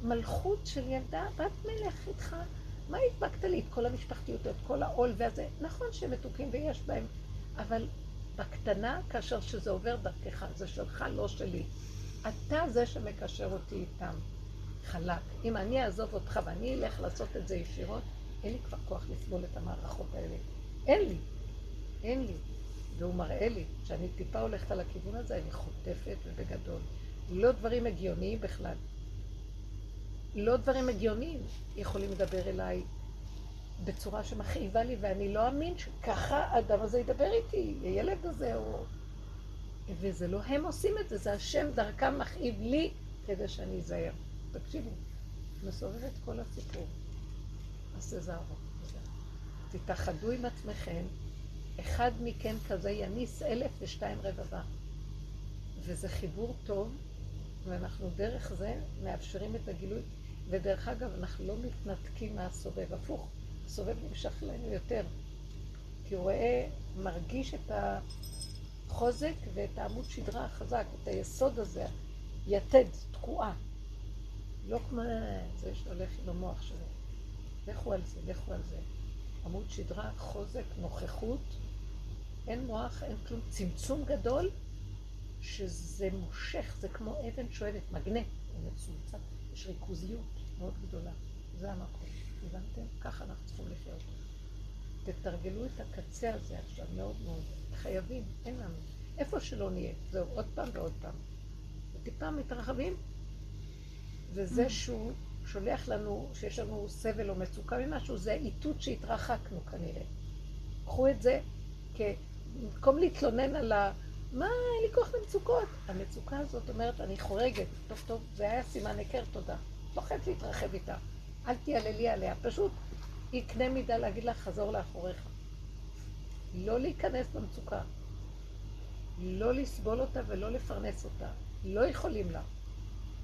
המלכות של ילדה, בת מלך איתך. מה הדבקת לי את כל המשפחתיות, את כל העול והזה? נכון שהם מתוקים ויש בהם, אבל בקטנה, כאשר שזה עובר דרכך, זה שלך, לא שלי. אתה זה שמקשר אותי איתם. חלק. אם אני אעזוב אותך ואני אלך לעשות את זה ישירות, אין לי כבר כוח לסבול את המערכות האלה. אין לי. אין לי. והוא מראה לי שאני טיפה הולכת על הכיוון הזה, אני חוטפת ובגדול. לא דברים הגיוניים בכלל. לא דברים הגיוניים יכולים לדבר אליי בצורה שמכאיבה לי, ואני לא אאמין שככה האדם הזה ידבר איתי, הילד הזה, או... וזה לא הם עושים את זה, זה השם דרכם מכאיב לי כדי שאני אזהר. תקשיבו, מסובב את כל הסיפור. אז תזהרו. תתאחדו עם עצמכם, אחד מכם כזה יניס אלף ושתיים רבבה. וזה חיבור טוב, ואנחנו דרך זה מאפשרים את הגילוי. ודרך אגב, אנחנו לא מתנתקים מהסובב, הפוך, הסובב נמשך לנו יותר. כי הוא רואה, מרגיש את החוזק ואת העמוד שדרה החזק, את היסוד הזה, יתד, תקועה. לא כמו זה שהולך עם המוח שלו. לכו על זה, לכו על זה. עמוד שדרה, חוזק, נוכחות, אין מוח, אין כלום, צמצום גדול, שזה מושך, זה כמו אבן שואבת, מגנט, הוא מצומצם, יש ריכוזיות מאוד גדולה, זה המקום, הבנתם? ככה אנחנו צריכים לחיות. תתרגלו את הקצה הזה עכשיו, מאוד מאוד, חייבים, אין לנו. איפה שלא נהיה, זהו, עוד פעם ועוד פעם. וטיפה מתרחבים, וזה שהוא שולח לנו, שיש לנו סבל או מצוקה ממשהו, זה האיתות שהתרחקנו כנראה. קחו את זה כ... במקום להתלונן על ה... מה, אין לי כוח למצוקות. המצוקה הזאת אומרת, אני חורגת. טוב, טוב, זה היה סימן היכר, תודה. לא חייבת להתרחב איתה. אל תיעללי עליה. פשוט היא קנה מידה להגיד לך, חזור לאחוריך. לא להיכנס במצוקה. לא לסבול אותה ולא לפרנס אותה. לא יכולים לה.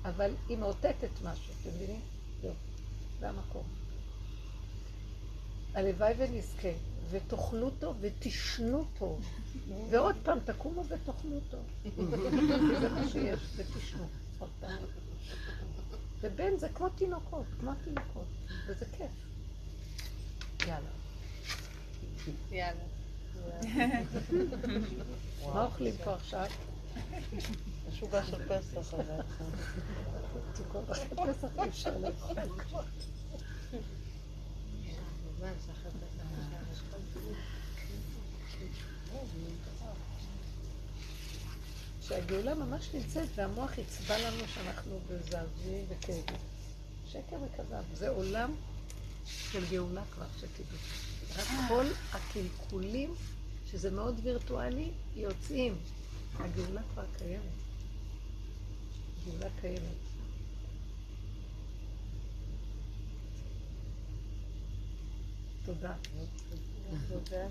אבל היא מאותתת משהו, אתם מבינים? זהו, זה המקום. הלוואי ונזכה, ותאכלו טוב ותשנו טוב. ועוד פעם, תקומו ותאכלו טוב. זה מה שיש, ותשנו. עוד פעם. ובן זה כמו תינוקות, כמו תינוקות, וזה כיף. יאללה. יאללה. מה אוכלים פה עכשיו? משוגע של פסח הזה. פסח אי אפשר לאכול. מזמן שאחרי פסח אפשר לאכול. שהגאולה ממש נמצאת, והמוח יצבע לנו שאנחנו בזעזועים וכאבים. שקר וכזב. זה עולם של גאולה כבר, שתדעו. רק כל הקלקולים, שזה מאוד וירטואלי, יוצאים. הגאולה כבר קיימת. גאולה קיימת. תודה. תודה.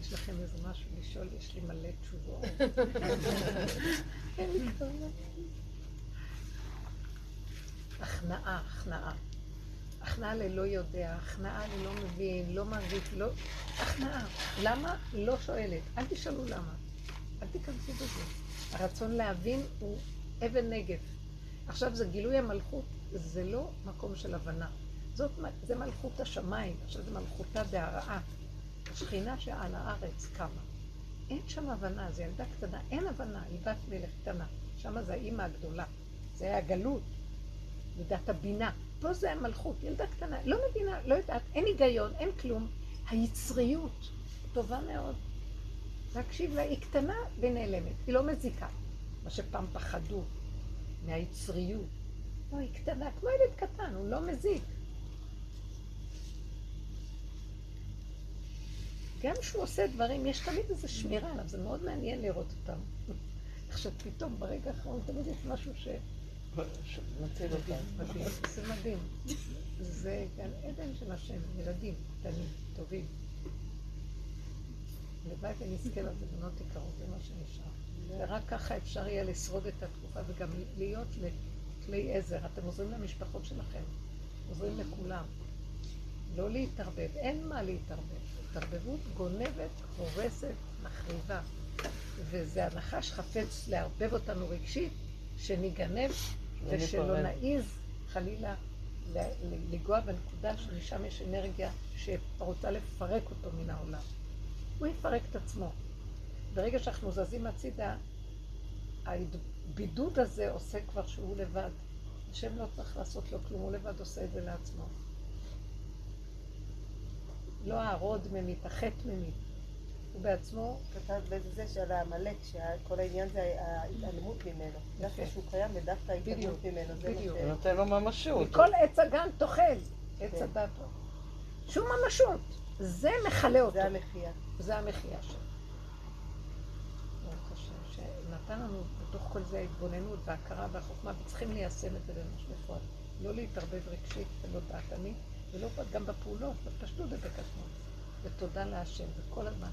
יש לכם איזה משהו לשאול? יש לי מלא תשובות. הכנעה, הכנעה. הכנעה ללא יודע, הכנעה ללא מבין, לא מרגיש, לא... הכנעה. למה? לא שואלת. אל תשאלו למה. אל תיכנסו בזה. הרצון להבין הוא אבן נגף. עכשיו זה גילוי המלכות, זה לא מקום של הבנה. זאת, זה מלכות השמיים, עכשיו זה מלכותה בהרעה. השכינה שעל הארץ קמה. אין שם הבנה, זו ילדה קטנה, אין הבנה, היא בת מלך קטנה. שם זה האימא הגדולה. זה היה הגלות, מידת הבינה. פה זה המלכות, ילדה קטנה, לא מבינה, לא יודעת, אין היגיון, אין כלום. היצריות טובה מאוד. להקשיב לה, היא קטנה ונעלמת, היא לא מזיקה. מה שפעם פחדו מהיצריות. לא, היא קטנה, כמו ילד קטן, הוא לא מזיק. גם כשהוא עושה דברים, יש תמיד איזו שמירה עליו, זה מאוד מעניין לראות אותם. עכשיו פתאום, ברגע האחרון, תמיד יש משהו ש... מציל אותם. זה מדהים. זה גן עדן של השם, ילדים קטנים, טובים. הלוואי ונזכה לזה בנות יקרות, זה מה שנשאר. ורק ככה אפשר יהיה לשרוד את התקופה וגם להיות לכלי עזר. אתם עוזרים למשפחות שלכם, עוזרים לכולם. לא להתערבב, אין מה להתערבב. התערבבות גונבת, הורסת, מחריבה. וזה הנחש חפץ לערבב אותנו רגשית, שניגנב ושלא נעיז חלילה ל- ל- לגוע בנקודה שמשם יש אנרגיה שרוצה לפרק אותו מן העולם. הוא יפרק את עצמו. ברגע שאנחנו זזים הצידה, הבידוד הזה עושה כבר שהוא לבד. השם לא צריך לעשות לו כלום, הוא לבד עושה את זה לעצמו. לא הרוד ממית, החטא ממית. הוא בעצמו, כתב באיזה זה שעל העמלק, שכל העניין זה ההתעלמות ממנו. דווקא שהוא קיים ודווקא ההתעלמות ממנו. בדיוק. זה נותן לו ממשות. מכל עץ הגן תאכל, עץ כן. הדת. שום ממשות. זה מכלה אותו. זה המחיה. זה המחיה שלו. ברוך השם, שנתן לנו בתוך כל זה ההתבוננות וההכרה והחוכמה, וצריכים ליישם את זה ממש בפועל. לא להתערבב רגשית ולא דעתנית, ולא גם בפעולות, בפשטות ובקטנות. ותודה להשם, וכל הזמן.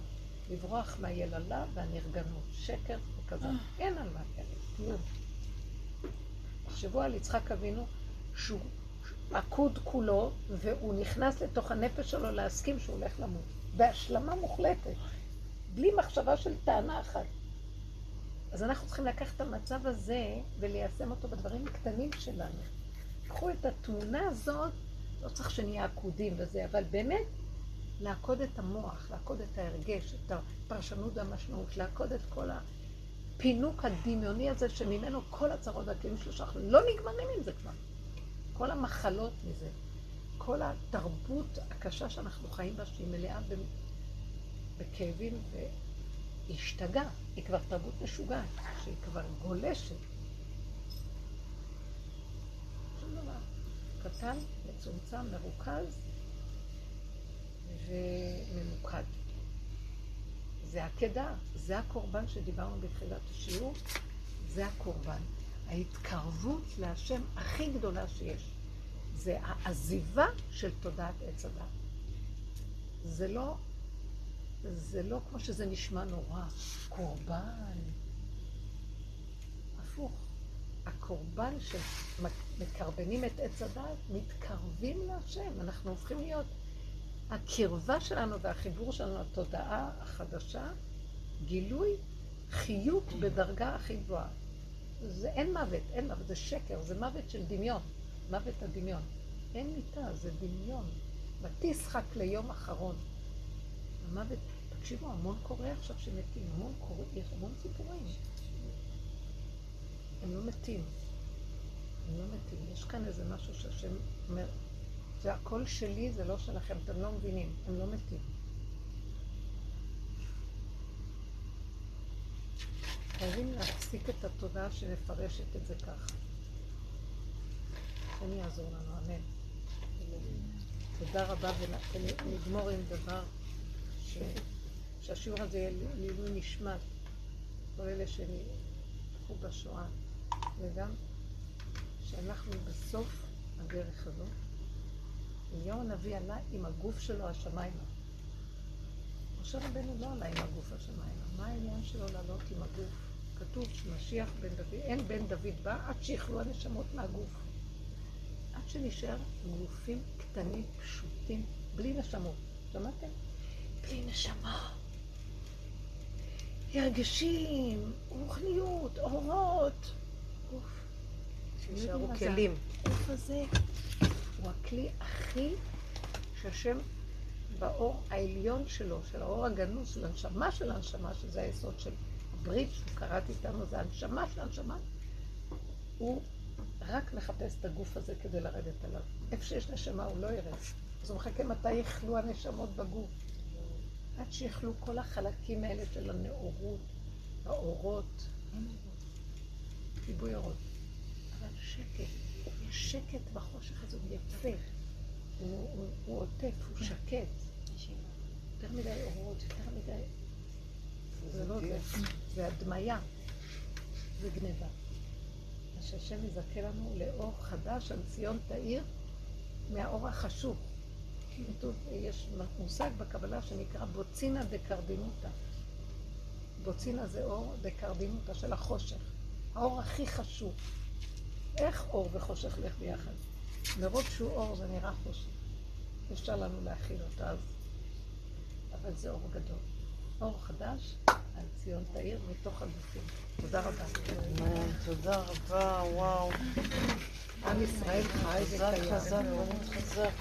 לברוח מהיללה והנרגנות, שקר וכזב. אין על מה כאלה, כלום. תחשבו על יצחק אבינו, שהוא עקוד כולו, והוא נכנס לתוך הנפש שלו להסכים שהוא הולך למות. בהשלמה מוחלטת, בלי מחשבה של טענה אחת. אז אנחנו צריכים לקחת את המצב הזה וליישם אותו בדברים הקטנים שלנו. קחו את התמונה הזאת, לא צריך שנהיה עקודים וזה, אבל באמת לעקוד את המוח, לעקוד את ההרגש, את הפרשנות והמשמעות, לעקוד את כל הפינוק הדמיוני הזה שממנו כל הצרות והכלים שלו שאנחנו לא נגמרים עם זה כבר. כל המחלות מזה. כל התרבות הקשה שאנחנו חיים בה, שהיא מלאה בכאבים, והיא השתגעה, היא כבר תרבות משוגעת, שהיא כבר גולשת. שום דבר. קטן, מצומצם, מרוכז וממוקד. זה עקדה, זה הקורבן שדיברנו בתחילת השיעור, זה הקורבן. ההתקרבות להשם הכי גדולה שיש. זה העזיבה של תודעת עץ הדת. זה לא, זה לא כמו שזה נשמע נורא, קורבן. הפוך. הקורבן שמקרבנים את עץ הדת, מתקרבים להשם. אנחנו הופכים להיות, הקרבה שלנו והחיבור שלנו לתודעה החדשה, גילוי חיות בדרגה הכי גבוהה. זה אין מוות, אין מוות, זה שקר, זה מוות של דמיון, מוות הדמיון. אין מיטה, זה דמיון. ותשחק ליום אחרון. המוות, תקשיבו, המון קורה עכשיו שמתים, המון קורה, יש המון סיפורים. הם לא מתים. הם לא מתים. יש כאן איזה משהו שהשם אומר, זה הכל שלי, זה לא שלכם, אתם לא מבינים, הם לא מתים. חייבים להפסיק את התודעה שמפרשת את זה ככה. השם יעזור לנו, אמן. תודה רבה, ונגמור עם דבר ש... שהשיעור הזה יהיה לעילוי נשמת כל אלה שנלכו בשואה, וגם שאנחנו בסוף הדרך הזאת. אליהו הנביא עלה עם הגוף שלו השמיימה. משה רבנו לא עלה עם הגוף השמיימה. מה העניין שלו לעלות עם הגוף? כתוב שמשיח בן דוד, אין בן דוד בא עד שיכלו הנשמות מהגוף. עד שנשאר גופים קטנים, פשוטים, בלי נשמות. שמעתם? בלי נשמה. הרגשים, רוחניות, אורות. אוף. שישארו. כלים. הגוף הזה הוא הכלי הכי שהשם באור העליון שלו, של האור הגנוז, של הנשמה של הנשמה, שזה היסוד של הברית שהוא קראת איתנו, זה הנשמה של הנשמה, הוא רק מחפש את הגוף הזה כדי לרדת עליו. איפה שיש נשמה הוא לא ירד. אז הוא מחכה מתי יכלו הנשמות בגוף. עד שיכלו כל החלקים האלה של הנאורות, האורות, כיבוי אורות. אבל שקט, יש שקט בחושך הזה, הוא יפה. הוא, הוא, הוא עוטף, הוא שקט. יותר מדי אורות, יותר מדי... זה לא זה, זה הדמיה, זה גניבה. אז שהשם יזכה לנו לאור חדש על ציון תאיר מהאור החשוך. כתוב, יש מושג בקבלה שנקרא בוצינה דקרדינותא. בוצינה זה אור דקרדינותא של החושך. האור הכי חשוב. איך אור וחושך לך ביחד? מרוב שהוא אור זה נראה חושך. אפשר לנו להכיל אותה אז. אבל זה אור גדול. אור חדש על ציון תאיר מתוך הגופים. תודה רבה. תודה רבה, וואו. עם ישראל חי וקיים. חזק, חזק.